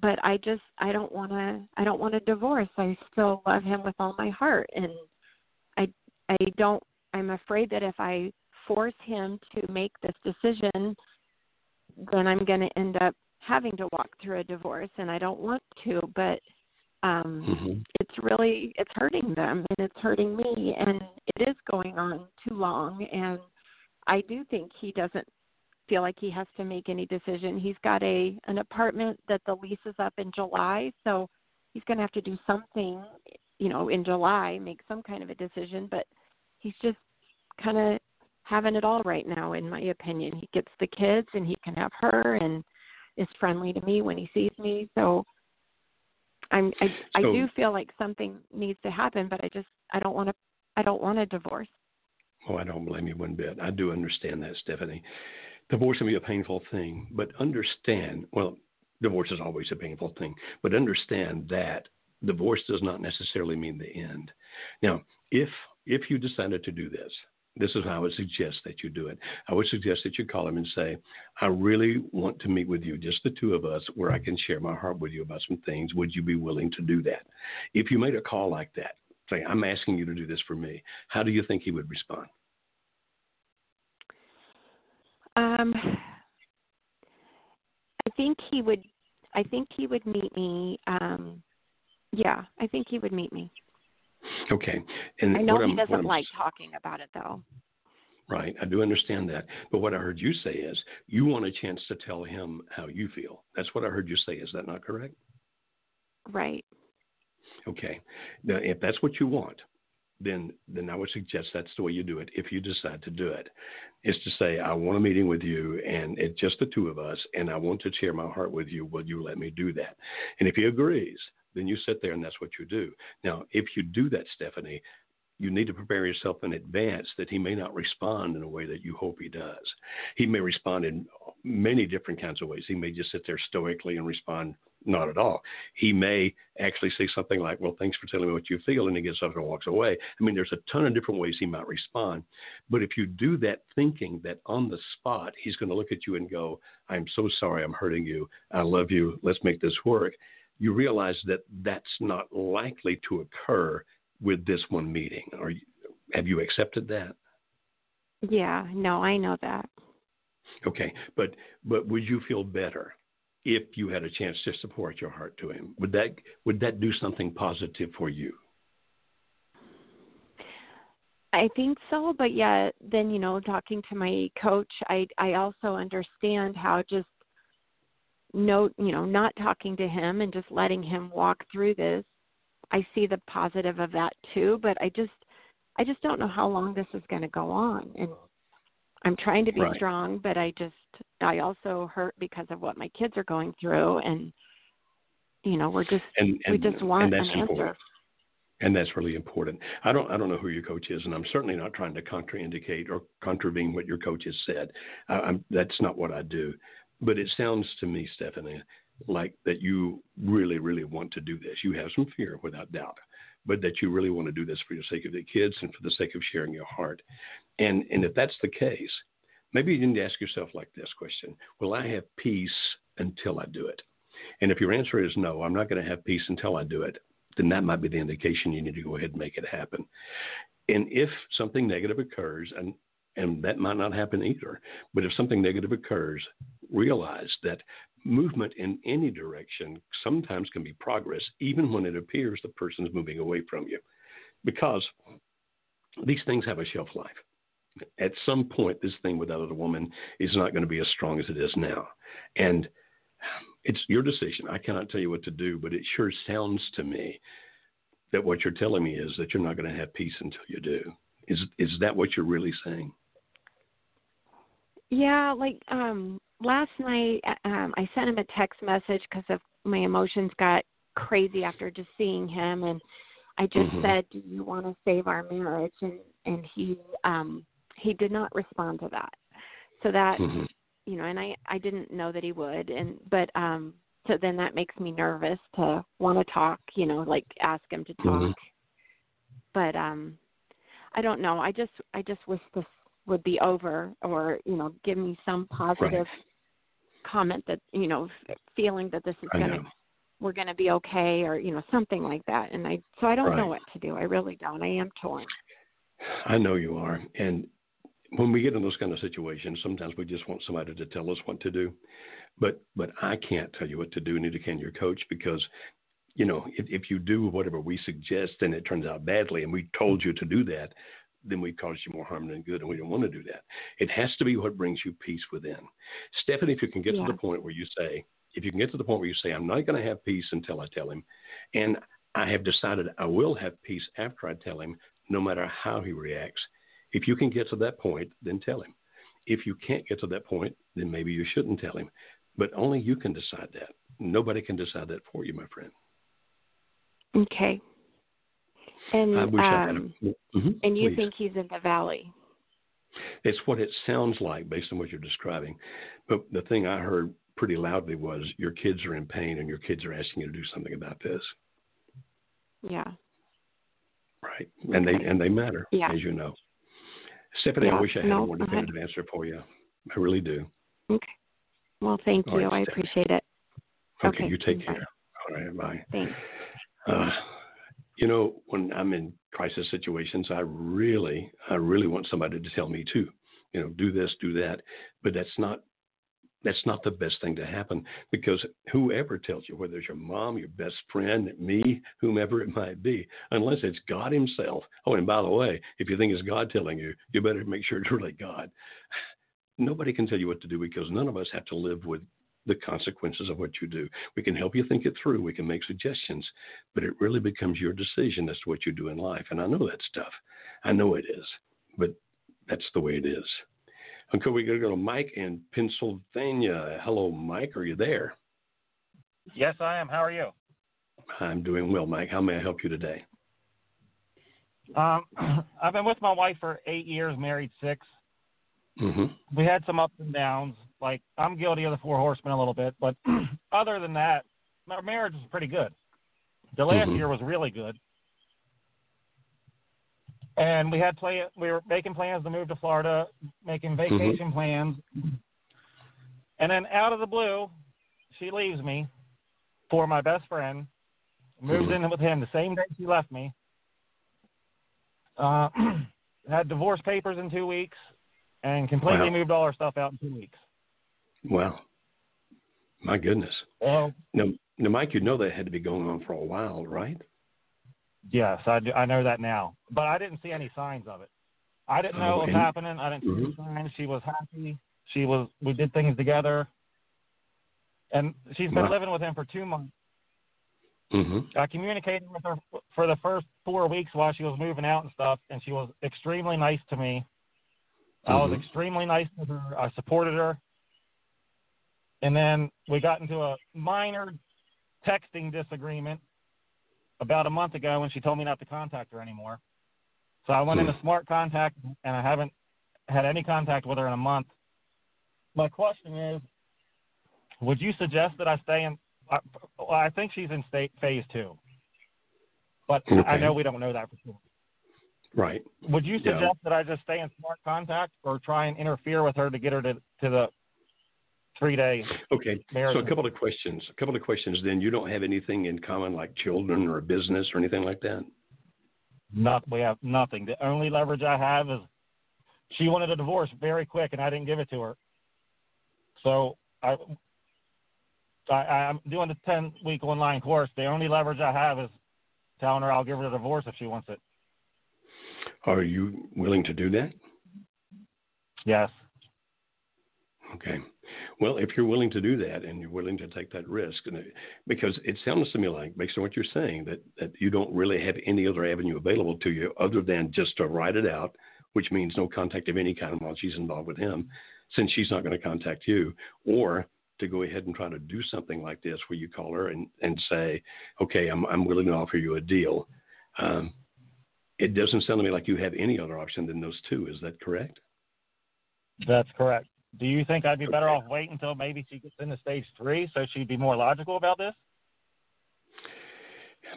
but I just I don't want to I don't want a divorce. I still love him with all my heart, and I I don't. I'm afraid that if I force him to make this decision, then I'm going to end up having to walk through a divorce and I don't want to, but um mm-hmm. it's really it's hurting them and it's hurting me and it is going on too long and I do think he doesn't feel like he has to make any decision. He's got a an apartment that the lease is up in July, so he's going to have to do something, you know, in July, make some kind of a decision, but he's just kind of having it all right now in my opinion. He gets the kids and he can have her and is friendly to me when he sees me. So I'm I I do feel like something needs to happen, but I just I don't want to I don't want a divorce. Oh, I don't blame you one bit. I do understand that, Stephanie. Divorce can be a painful thing, but understand well, divorce is always a painful thing, but understand that divorce does not necessarily mean the end. Now, if if you decided to do this, this is how I would suggest that you do it. I would suggest that you call him and say, I really want to meet with you, just the two of us, where I can share my heart with you about some things. Would you be willing to do that? If you made a call like that, say, I'm asking you to do this for me, how do you think he would respond? Um, I think he would. I think he would meet me. Um, yeah, I think he would meet me. Okay. And I know he doesn't like talking about it though. Right. I do understand that. But what I heard you say is you want a chance to tell him how you feel. That's what I heard you say. Is that not correct? Right. Okay. Now, if that's what you want, then then I would suggest that's the way you do it. If you decide to do it, is to say, I want a meeting with you, and it's just the two of us, and I want to share my heart with you. Will you let me do that? And if he agrees, then you sit there and that's what you do. Now, if you do that, Stephanie, you need to prepare yourself in advance that he may not respond in a way that you hope he does. He may respond in many different kinds of ways. He may just sit there stoically and respond not at all. He may actually say something like, Well, thanks for telling me what you feel, and he gets up and walks away. I mean, there's a ton of different ways he might respond. But if you do that thinking that on the spot, he's going to look at you and go, I'm so sorry I'm hurting you. I love you. Let's make this work you realize that that's not likely to occur with this one meeting. Are you, have you accepted that? Yeah, no, I know that. Okay, but but would you feel better if you had a chance to support your heart to him? Would that would that do something positive for you? I think so, but yet then you know, talking to my coach, I I also understand how just no you know not talking to him and just letting him walk through this i see the positive of that too but i just i just don't know how long this is going to go on and i'm trying to be right. strong but i just i also hurt because of what my kids are going through and you know we're just and, and, we just want an important. answer and that's really important. I don't I don't know who your coach is, and I'm certainly not trying to contraindicate or contravene what your coach has said. I, that's not what I do. But it sounds to me, Stephanie, like that you really, really want to do this. You have some fear, without doubt, but that you really want to do this for the sake of the kids and for the sake of sharing your heart. And and if that's the case, maybe you need to ask yourself like this question: Will I have peace until I do it? And if your answer is no, I'm not going to have peace until I do it. then that might be the indication you need to go ahead and make it happen. And if something negative occurs, and and that might not happen either, but if something negative occurs, realize that movement in any direction sometimes can be progress, even when it appears the person's moving away from you, because these things have a shelf life. At some point, this thing without a woman is not going to be as strong as it is now, and it's your decision. I cannot tell you what to do, but it sure sounds to me that what you're telling me is that you're not going to have peace until you do. Is is that what you're really saying? Yeah, like um last night uh, um I sent him a text message cuz of my emotions got crazy after just seeing him and I just mm-hmm. said, "Do you want to save our marriage?" and and he um he did not respond to that. So that mm-hmm. you know, and I I didn't know that he would and but um so then that makes me nervous to want to talk, you know, like ask him to talk. Mm-hmm. But um I don't know. I just I just wish this would be over or, you know, give me some positive right. Comment that, you know, feeling that this is going to we're going to be okay or, you know, something like that. And I so I don't right. know what to do. I really don't. I am torn. I know you are. And when we get in those kind of situations, sometimes we just want somebody to tell us what to do. But but I can't tell you what to do, neither can your coach, because you know if, if you do whatever we suggest and it turns out badly, and we told you to do that, then we've caused you more harm than good, and we don't want to do that. It has to be what brings you peace within. Stephanie, if you can get yeah. to the point where you say, if you can get to the point where you say, I'm not going to have peace until I tell him, and I have decided I will have peace after I tell him, no matter how he reacts. If you can get to that point, then tell him. If you can't get to that point, then maybe you shouldn't tell him. But only you can decide that. Nobody can decide that for you, my friend. Okay. And I wish um, I had a, um, mm-hmm, and you please. think he's in the valley? It's what it sounds like based on what you're describing. But the thing I heard pretty loudly was your kids are in pain and your kids are asking you to do something about this. Yeah. Right. And they and they matter, yeah. as you know. Stephanie, yeah. I wish I had no, a more definitive answer for you. I really do. Okay. Well, thank All you. Right, I appreciate it. Okay, okay. you take bye. care. All right, bye. Thanks. Uh, you know, when I'm in crisis situations, I really, I really want somebody to tell me too. You know, do this, do that. But that's not that's not the best thing to happen because whoever tells you, whether it's your mom, your best friend, me, whomever it might be, unless it's God Himself. Oh, and by the way, if you think it's God telling you, you better make sure it's really God. Nobody can tell you what to do because none of us have to live with the consequences of what you do. We can help you think it through. We can make suggestions, but it really becomes your decision as to what you do in life. And I know that stuff. I know it is, but that's the way it is. Okay, we got to go to Mike in Pennsylvania. Hello, Mike. Are you there? Yes, I am. How are you? I'm doing well, Mike. How may I help you today? Um, I've been with my wife for eight years, married 6 mm-hmm. We had some ups and downs. Like I'm guilty of the four horsemen a little bit, but other than that, our marriage is pretty good. The last mm-hmm. year was really good, and we had play. We were making plans to move to Florida, making Mm-hmm. vacation plans, and then out of the blue, she leaves me for my best friend. Moves Mhm. in with him the same day she left me. Uh, had divorce papers in two weeks, and completely Wow. moved all our stuff out in two weeks. Well, my goodness. Well, Now, now, Mike, you know that had to be going on for a while, right? yes, I, do, I know that now, but I didn't see any signs of it. I didn't know Oh, what was happening. I didn't see Mhm. any signs. She was happy. She was. We did things together, and she's been Wow. living with him for two months. Mm-hmm. I communicated with her for the first four weeks while she was moving out and stuff, and she was extremely nice to me. I was Mhm. extremely nice to her. I supported her. And then we got into a minor texting disagreement about a month ago when she told me not to contact her anymore. So I went Hmm. into smart contact and I haven't had any contact with her in a month. My question is, would you suggest that I stay in? I, well, I think she's in state phase two, but I know we don't know that for sure. Right. Would you Yeah. suggest that I just stay in smart contact or try and interfere with her to get her to, to the three day. Okay. So a couple of questions. A couple of questions. Then you don't have anything in common like children or a business or anything like that. Not we have nothing. The only leverage I have is she wanted a divorce very quick, and I didn't give it to her. So I, I I'm doing the ten week online course. The only leverage I have is telling her I'll give her a divorce if she wants it. Are you willing to do that? Yes. Okay. Well, if you're willing to do that and you're willing to take that risk, and it, because it sounds to me like, based on what you're saying, that, that you don't really have any other avenue available to you other than just to write it out, which means no contact of any kind while she's involved with him, since she's not going to contact you, or to go ahead and try to do something like this where you call her and, and say, okay, I'm, I'm willing to offer you a deal. Um, it doesn't sound to me like you have any other option than those two. Is that correct? That's correct. Do you think I'd be better off waiting until maybe she gets into stage three so she'd be more logical about this?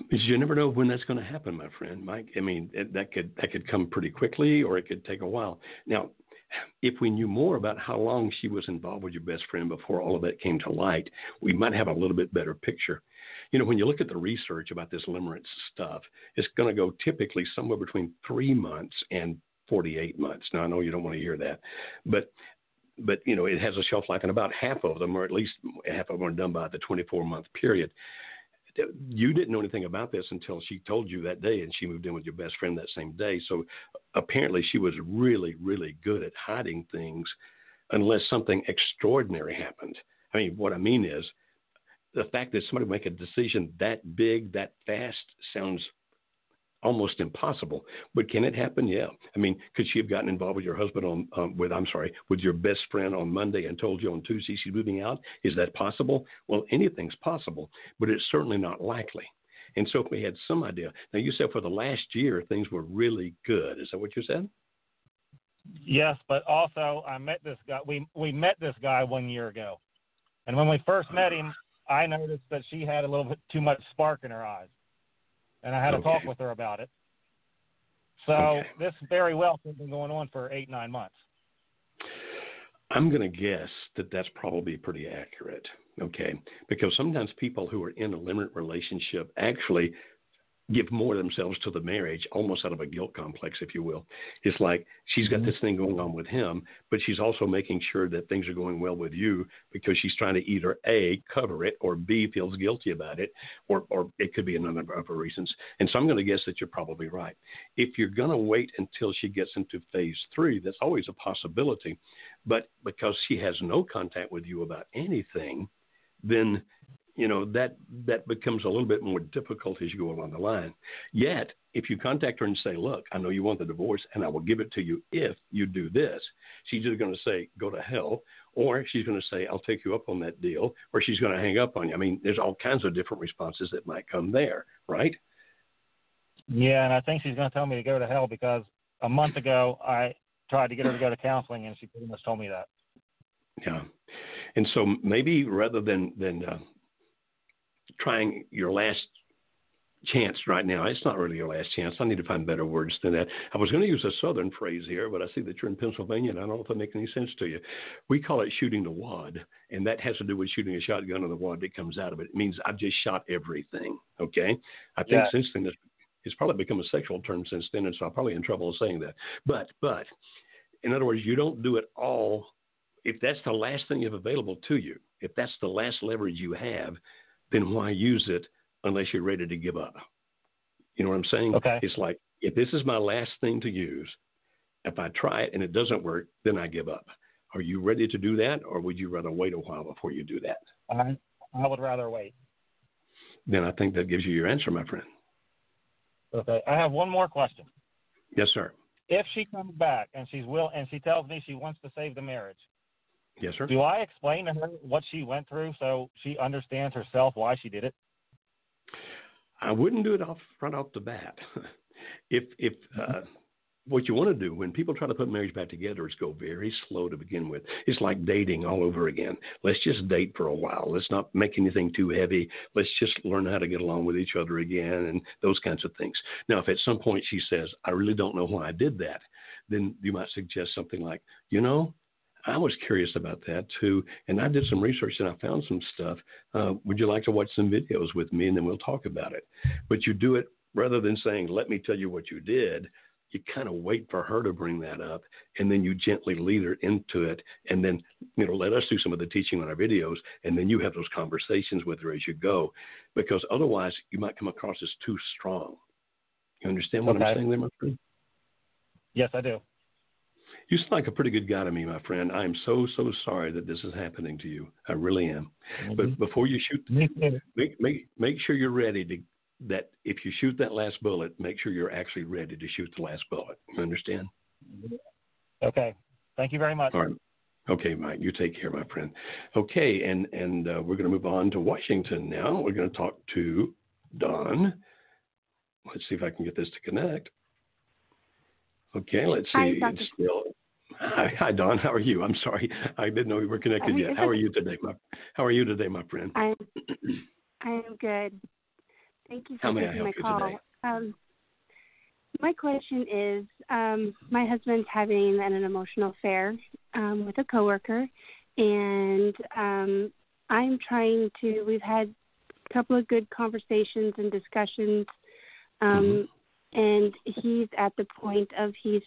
Because you never know when that's going to happen, my friend, Mike. I mean, that could that could come pretty quickly, or it could take a while. Now, if we knew more about how long she was involved with your best friend before all of that came to light, we might have a little bit better picture. You know, when you look at the research about this limerence stuff, it's going to go typically somewhere between three months and 48 months. Now, I know you don't want to hear that, but but you know it has a shelf life, and about half of them, or at least half of them, are done by the 24 month period. You didn't know anything about this until she told you that day, and she moved in with your best friend that same day. So apparently, she was really, really good at hiding things, unless something extraordinary happened. I mean, what I mean is, the fact that somebody make a decision that big, that fast, sounds almost impossible. But can it happen? Yeah. I mean, could she have gotten involved with your husband on um, with I'm sorry with your best friend on Monday and told you on Tuesday she's moving out? Is that possible? Well, anything's possible, but it's certainly not likely. And so if we had some idea, now you said for the last year things were really good. Is that what you said? Yes, but also I met this guy. We we met this guy one year ago, and when we first met him, I noticed that she had a little bit too much spark in her eyes and I had okay. a talk with her about it. So okay. this very well has been going on for eight nine months. I'm going to guess that that's probably pretty accurate. Okay, because sometimes people who are in a limerent relationship actually give more themselves to the marriage, almost out of a guilt complex, if you will. It's like she's got mm-hmm. this thing going on with him, but she's also making sure that things are going well with you because she's trying to either A, cover it, or B, feels guilty about it, or, or it could be a number of other reasons. And so I'm going to guess that you're probably right. If you're going to wait until she gets into phase three, that's always a possibility. But because she has no contact with you about anything, then you know that that becomes a little bit more difficult as you go along the line. Yet, if you contact her and say, "Look, I know you want the divorce, and I will give it to you if you do this," she's either going to say, "Go to hell," or she's going to say, "I'll take you up on that deal," or she's going to hang up on you. I mean, there's all kinds of different responses that might come there, right? Yeah, and I think she's going to tell me to go to hell because a month ago I tried to get her to go to counseling, and she pretty much told me that. Yeah, and so maybe rather than than uh, trying your last chance right now. It's not really your last chance. I need to find better words than that. I was going to use a southern phrase here, but I see that you're in Pennsylvania, and I don't know if that makes any sense to you. We call it shooting the wad, and that has to do with shooting a shotgun and the wad that comes out of it. It means I've just shot everything. Okay, I think yeah. since then it's, it's probably become a sexual term since then, and so I'm probably in trouble saying that. But but in other words, you don't do it all. If that's the last thing you have available to you, if that's the last leverage you have, then why use it unless you're ready to give up? You know what I'm saying? Okay. It's like if this is my last thing to use, if I try it and it doesn't work, then I give up. Are you ready to do that, or would you rather wait a while before you do that? I I would rather wait. Then I think that gives you your answer, my friend. Okay. I have one more question. Yes, sir. If she comes back and she's will and she tells me she wants to save the marriage, Yes, sir. Do I explain to her what she went through so she understands herself why she did it? I wouldn't do it off front off the bat. if if uh, what you want to do when people try to put marriage back together is go very slow to begin with. It's like dating all over again. Let's just date for a while. Let's not make anything too heavy. Let's just learn how to get along with each other again and those kinds of things. Now, if at some point she says, "I really don't know why I did that," then you might suggest something like, "You know, I was curious about that too, and I did some research and I found some stuff. Uh, would you like to watch some videos with me, and then we'll talk about it? But you do it rather than saying, "Let me tell you what you did." You kind of wait for her to bring that up, and then you gently lead her into it, and then you know let us do some of the teaching on our videos, and then you have those conversations with her as you go, because otherwise you might come across as too strong. You understand what okay. I'm saying there, my friend? Yes, I do. You sound like a pretty good guy to me, my friend. I am so so sorry that this is happening to you. I really am. Mm-hmm. But before you shoot, make make make sure you're ready to that. If you shoot that last bullet, make sure you're actually ready to shoot the last bullet. You understand? Okay. Thank you very much. All right. Okay, Mike. You take care, my friend. Okay, and and uh, we're going to move on to Washington now. We're going to talk to Don. Let's see if I can get this to connect. Okay, let's see. Hi, still, hi, hi, Don. How are you? I'm sorry, I didn't know we were connected yet. How are you today, my How are you today, my friend? I'm I'm good. Thank you for How taking my call. Um, my question is, um, my husband's having an, an emotional affair um, with a coworker, and um, I'm trying to. We've had a couple of good conversations and discussions. Um, mm-hmm and he's at the point of he's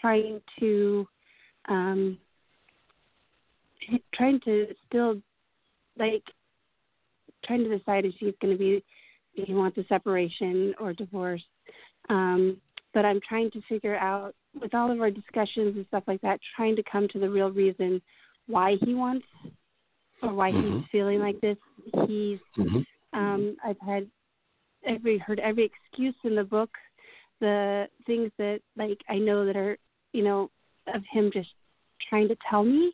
trying to um trying to still like trying to decide if he's going to be if he wants a separation or divorce um but i'm trying to figure out with all of our discussions and stuff like that trying to come to the real reason why he wants or why mm-hmm. he's feeling like this he's mm-hmm. um i've had every heard every excuse in the book the things that like I know that are you know of him just trying to tell me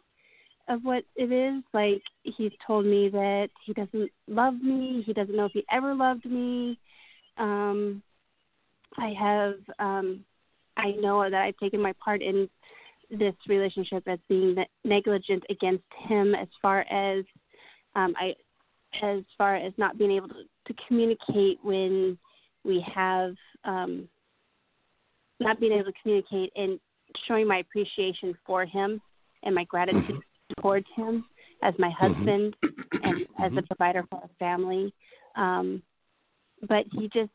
of what it is. Like he's told me that he doesn't love me. He doesn't know if he ever loved me. Um, I have um, I know that I've taken my part in this relationship as being negligent against him as far as um, I as far as not being able to, to communicate when we have um, not being able to communicate and showing my appreciation for him and my gratitude mm-hmm. towards him as my mm-hmm. husband mm-hmm. and as a mm-hmm. provider for our family. Um, but he just,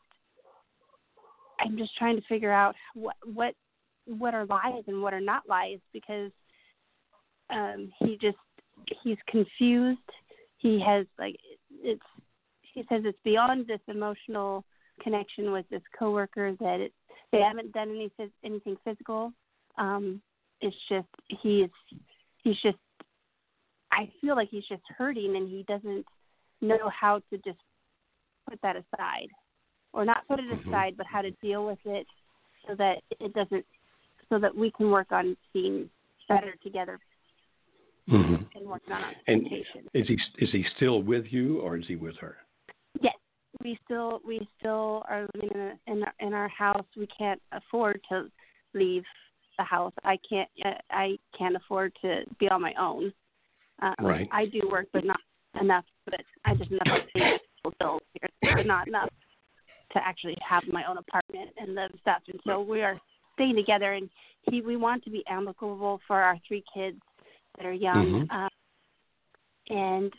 I'm just trying to figure out what what what are lies and what are not lies because um, he just he's confused. He has like it's he says it's beyond this emotional connection with this coworker that it they haven't done any anything physical. Um, it's just he's he's just I feel like he's just hurting and he doesn't know how to just put that aside or not put it mm-hmm. aside but how to deal with it so that it doesn't so that we can work on being better together mm-hmm. and working on our and is he is he still with you or is he with her yes we still we still are living in a, in, our, in our house. We can't afford to leave the house. I can't I can't afford to be on my own. Uh, right. I do work, but not enough. But I just enough to bills here, but not enough to actually have my own apartment and the stuff. And so we are staying together. And he we want to be amicable for our three kids that are young. Mm-hmm. Um, and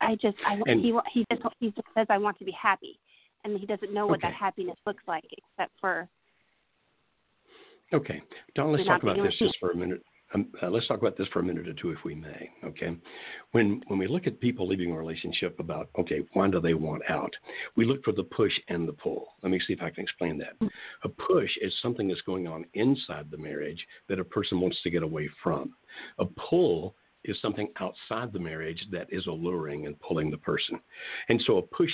I just I and, he he just he just says I want to be happy, and he doesn't know what okay. that happiness looks like except for. Okay, Don. Let's talk about this just for a minute. Um, uh, let's talk about this for a minute or two, if we may. Okay, when when we look at people leaving a relationship, about okay, why do they want out? We look for the push and the pull. Let me see if I can explain that. A push is something that's going on inside the marriage that a person wants to get away from. A pull is something outside the marriage that is alluring and pulling the person. And so a push,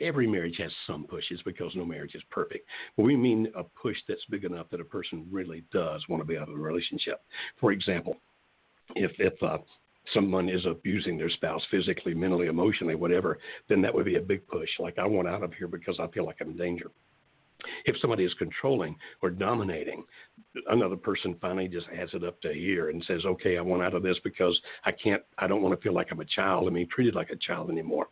every marriage has some pushes because no marriage is perfect. But we mean a push that's big enough that a person really does want to be out of the relationship. For example, if if uh, someone is abusing their spouse physically, mentally, emotionally, whatever, then that would be a big push. Like I want out of here because I feel like I'm in danger. If somebody is controlling or dominating, another person finally just adds it up to here and says, "Okay, I want out of this because I can't. I don't want to feel like I'm a child. I'm being treated like a child anymore."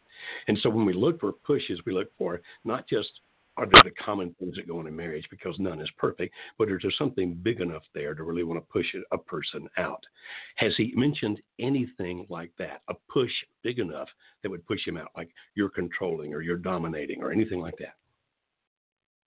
And so when we look for pushes, we look for not just are there the common things that go on in marriage because none is perfect, but is there something big enough there to really want to push a person out? Has he mentioned anything like that? A push big enough that would push him out, like you're controlling or you're dominating or anything like that?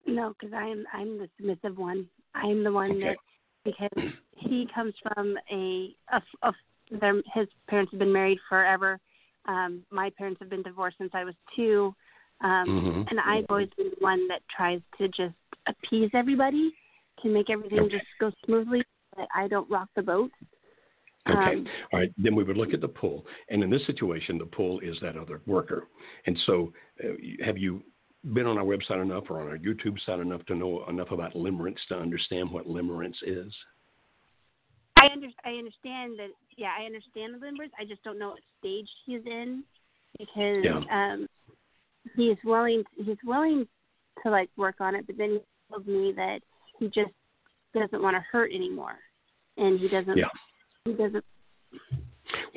No, because I'm I'm the submissive one. I'm the one okay. that because he comes from a, a, a their, his parents have been married forever. Um, my parents have been divorced since I was two. Um, mm-hmm. And I've always been the one that tries to just appease everybody to make everything okay. just go smoothly, but I don't rock the boat. Okay. Um, All right. Then we would look at the pull. And in this situation, the pull is that other worker. And so, uh, have you been on our website enough or on our YouTube site enough to know enough about limerence to understand what limerence is? I, under, I understand that. Yeah, I understand the limerence. I just don't know what stage he's in because yeah. um, he's willing he's willing to like work on it, but then he told me that he just doesn't want to hurt anymore, and he doesn't. Yeah. He doesn't.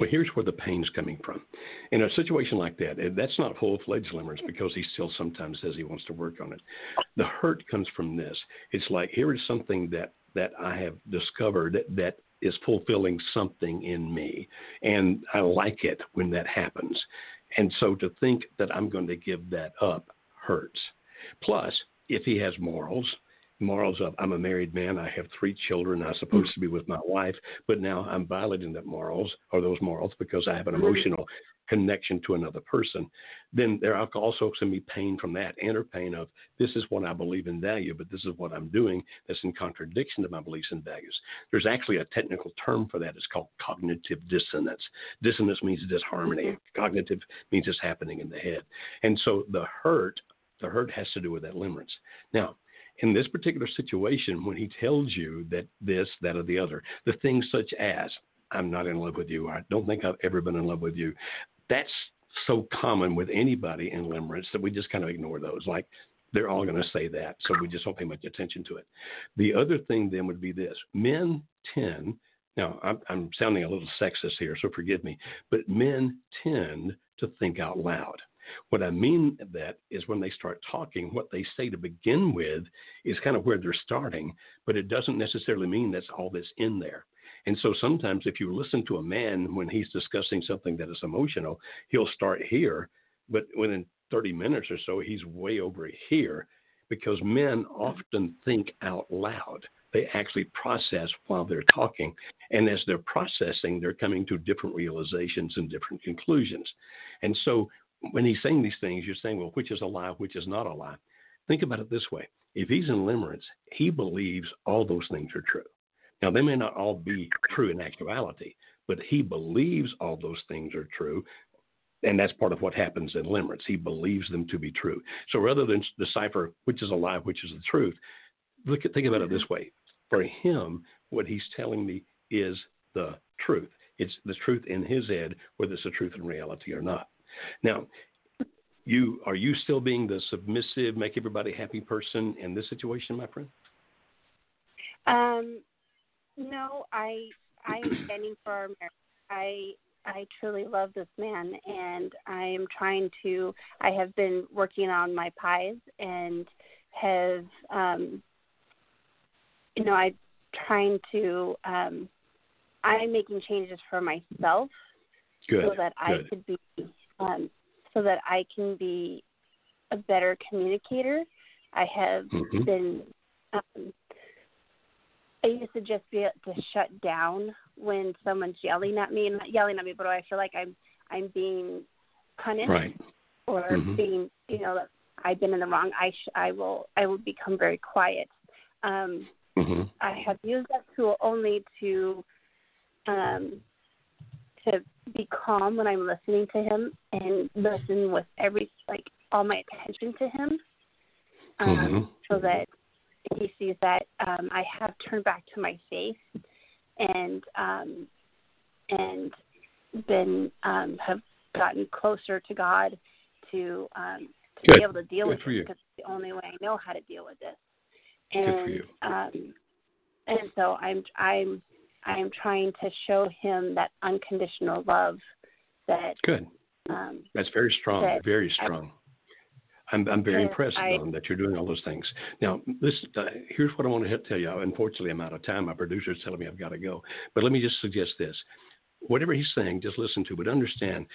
Well, here's where the pain's coming from. In a situation like that, eh, that's not full-fledged limerence because he still sometimes says he wants to work on it. The hurt comes from this. It's like here is something that that I have discovered that is fulfilling something in me, and I like it when that happens. And so to think that I'm going to give that up hurts. Plus, if he has morals, morals of I'm a married man, I have three children, I'm supposed to be with my wife, but now I'm violating that morals or those morals because I have an emotional connection to another person, then there also can be pain from that inner pain of this is what I believe and value, but this is what I'm doing that's in contradiction to my beliefs and values. There's actually a technical term for that. It's called cognitive dissonance. Dissonance means disharmony. Mm-hmm. Cognitive means it's happening in the head. And so the hurt, the hurt has to do with that limerence. Now, in this particular situation, when he tells you that this, that, or the other, the things such as, I'm not in love with you. I don't think I've ever been in love with you that's so common with anybody in limerence that we just kind of ignore those. Like they're all going to say that, so we just don't pay much attention to it. The other thing then would be this: men tend. Now I'm, I'm sounding a little sexist here, so forgive me, but men tend to think out loud. What I mean that is when they start talking, what they say to begin with is kind of where they're starting, but it doesn't necessarily mean that's all that's in there. And so sometimes if you listen to a man when he's discussing something that is emotional, he'll start here, but within 30 minutes or so, he's way over here because men often think out loud. They actually process while they're talking. And as they're processing, they're coming to different realizations and different conclusions. And so when he's saying these things, you're saying, well, which is a lie, which is not a lie. Think about it this way if he's in limerence, he believes all those things are true. Now, they may not all be true in actuality, but he believes all those things are true. And that's part of what happens in limerence. He believes them to be true. So rather than decipher which is a lie, which is the truth, look at, think about it this way. For him, what he's telling me is the truth. It's the truth in his head, whether it's the truth in reality or not. Now, you are you still being the submissive, make everybody happy person in this situation, my friend? Um, no, I I am standing for our marriage. I I truly love this man, and I am trying to. I have been working on my PIES and have, um, you know, I'm trying to. Um, I'm making changes for myself, good, so that good. I could be, um, so that I can be a better communicator. I have mm-hmm. been um, I used to just be able to shut down when someone's yelling at me, and not yelling at me, but I feel like I'm I'm being punished right. or mm-hmm. being, you know, I've been in the wrong. I sh- I will I will become very quiet. Um, mm-hmm. I have used that tool only to um, to be calm when I'm listening to him and listen with every like all my attention to him, um, mm-hmm. so that he sees that um, I have turned back to my faith and um, and been um, have gotten closer to God to um, to Good. be able to deal Good with for it you. because it's the only way I know how to deal with this. Good And for you. um, and so I'm I'm I'm trying to show him that unconditional love that Good. um, That's very strong. that very I- strong. I'm, I'm very impressed, I, that you're doing all those things. Now, this uh, here's what I want to tell you. Unfortunately, I'm out of time. My producer's telling me I've got to go. But let me just suggest this. Whatever he's saying, just listen to, but understand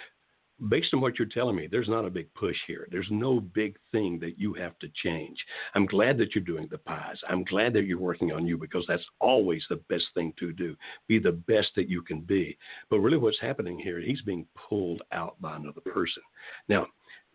based on what you're telling me, there's not a big push here. There's no big thing that you have to change. I'm glad that you're doing the PIES. I'm glad that you're working on you because that's always the best thing to do. Be the best that you can be. But really, what's happening here, he's being pulled out by another person. Now,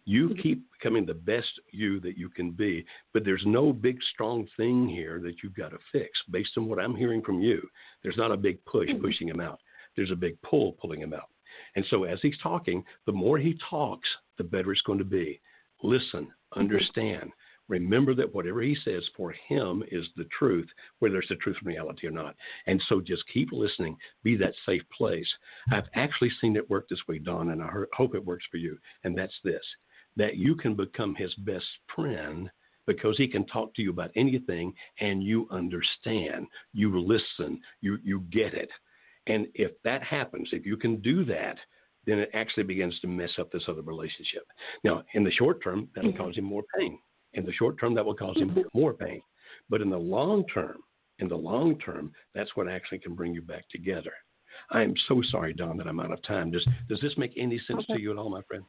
you mm-hmm. keep becoming the best you that you can be, but there's no big strong thing here that you've got to fix. Based on what I'm hearing from you, there's not a big push mm-hmm. pushing him out. There's a big pull pulling him out. And so as he's talking, the more he talks, the better it's going to be. Listen, understand. Remember that whatever he says for him is the truth, whether it's the truth in reality or not. And so just keep listening. Be that safe place. I've actually seen it work this way, Don, and I hope it works for you. And that's this that you can become his best friend because he can talk to you about anything and you understand, you listen, you, you get it. And if that happens, if you can do that, then it actually begins to mess up this other relationship. Now, in the short term, that'll mm-hmm. cause him more pain. In the short term, that will cause him mm-hmm. more pain. But in the long term, in the long term, that's what actually can bring you back together. I am so sorry, Don, that I'm out of time. Does does this make any sense okay. to you at all, my friend?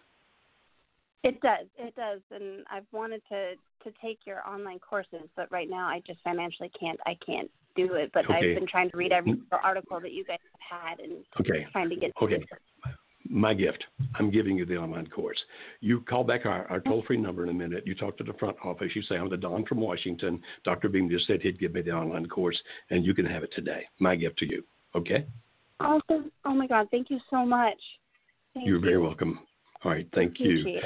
It does. It does. And I've wanted to to take your online courses, but right now I just financially can't. I can't do it. But okay. I've been trying to read every article that you guys have had and okay. trying to get. Okay. My gift. I'm giving you the online course. You call back our, our toll free number in a minute. You talk to the front office. You say, I'm the Don from Washington. Dr. Beam just said he'd give me the online course, and you can have it today. My gift to you. Okay? Awesome. Oh, my God. Thank you so much. Thank You're you. very welcome. All right. Thank you. It.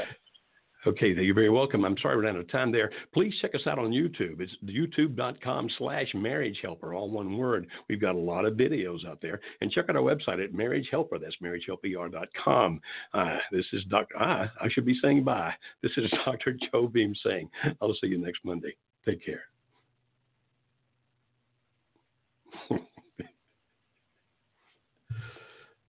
Okay, you're very welcome. I'm sorry we're out of time there. Please check us out on YouTube. It's youtube.com slash marriage helper, all one word. We've got a lot of videos out there. And check out our website at marriage helper. That's marriagehelper.com. Uh, this is Dr. I should be saying bye. This is Dr. Joe Beam saying, I'll see you next Monday. Take care.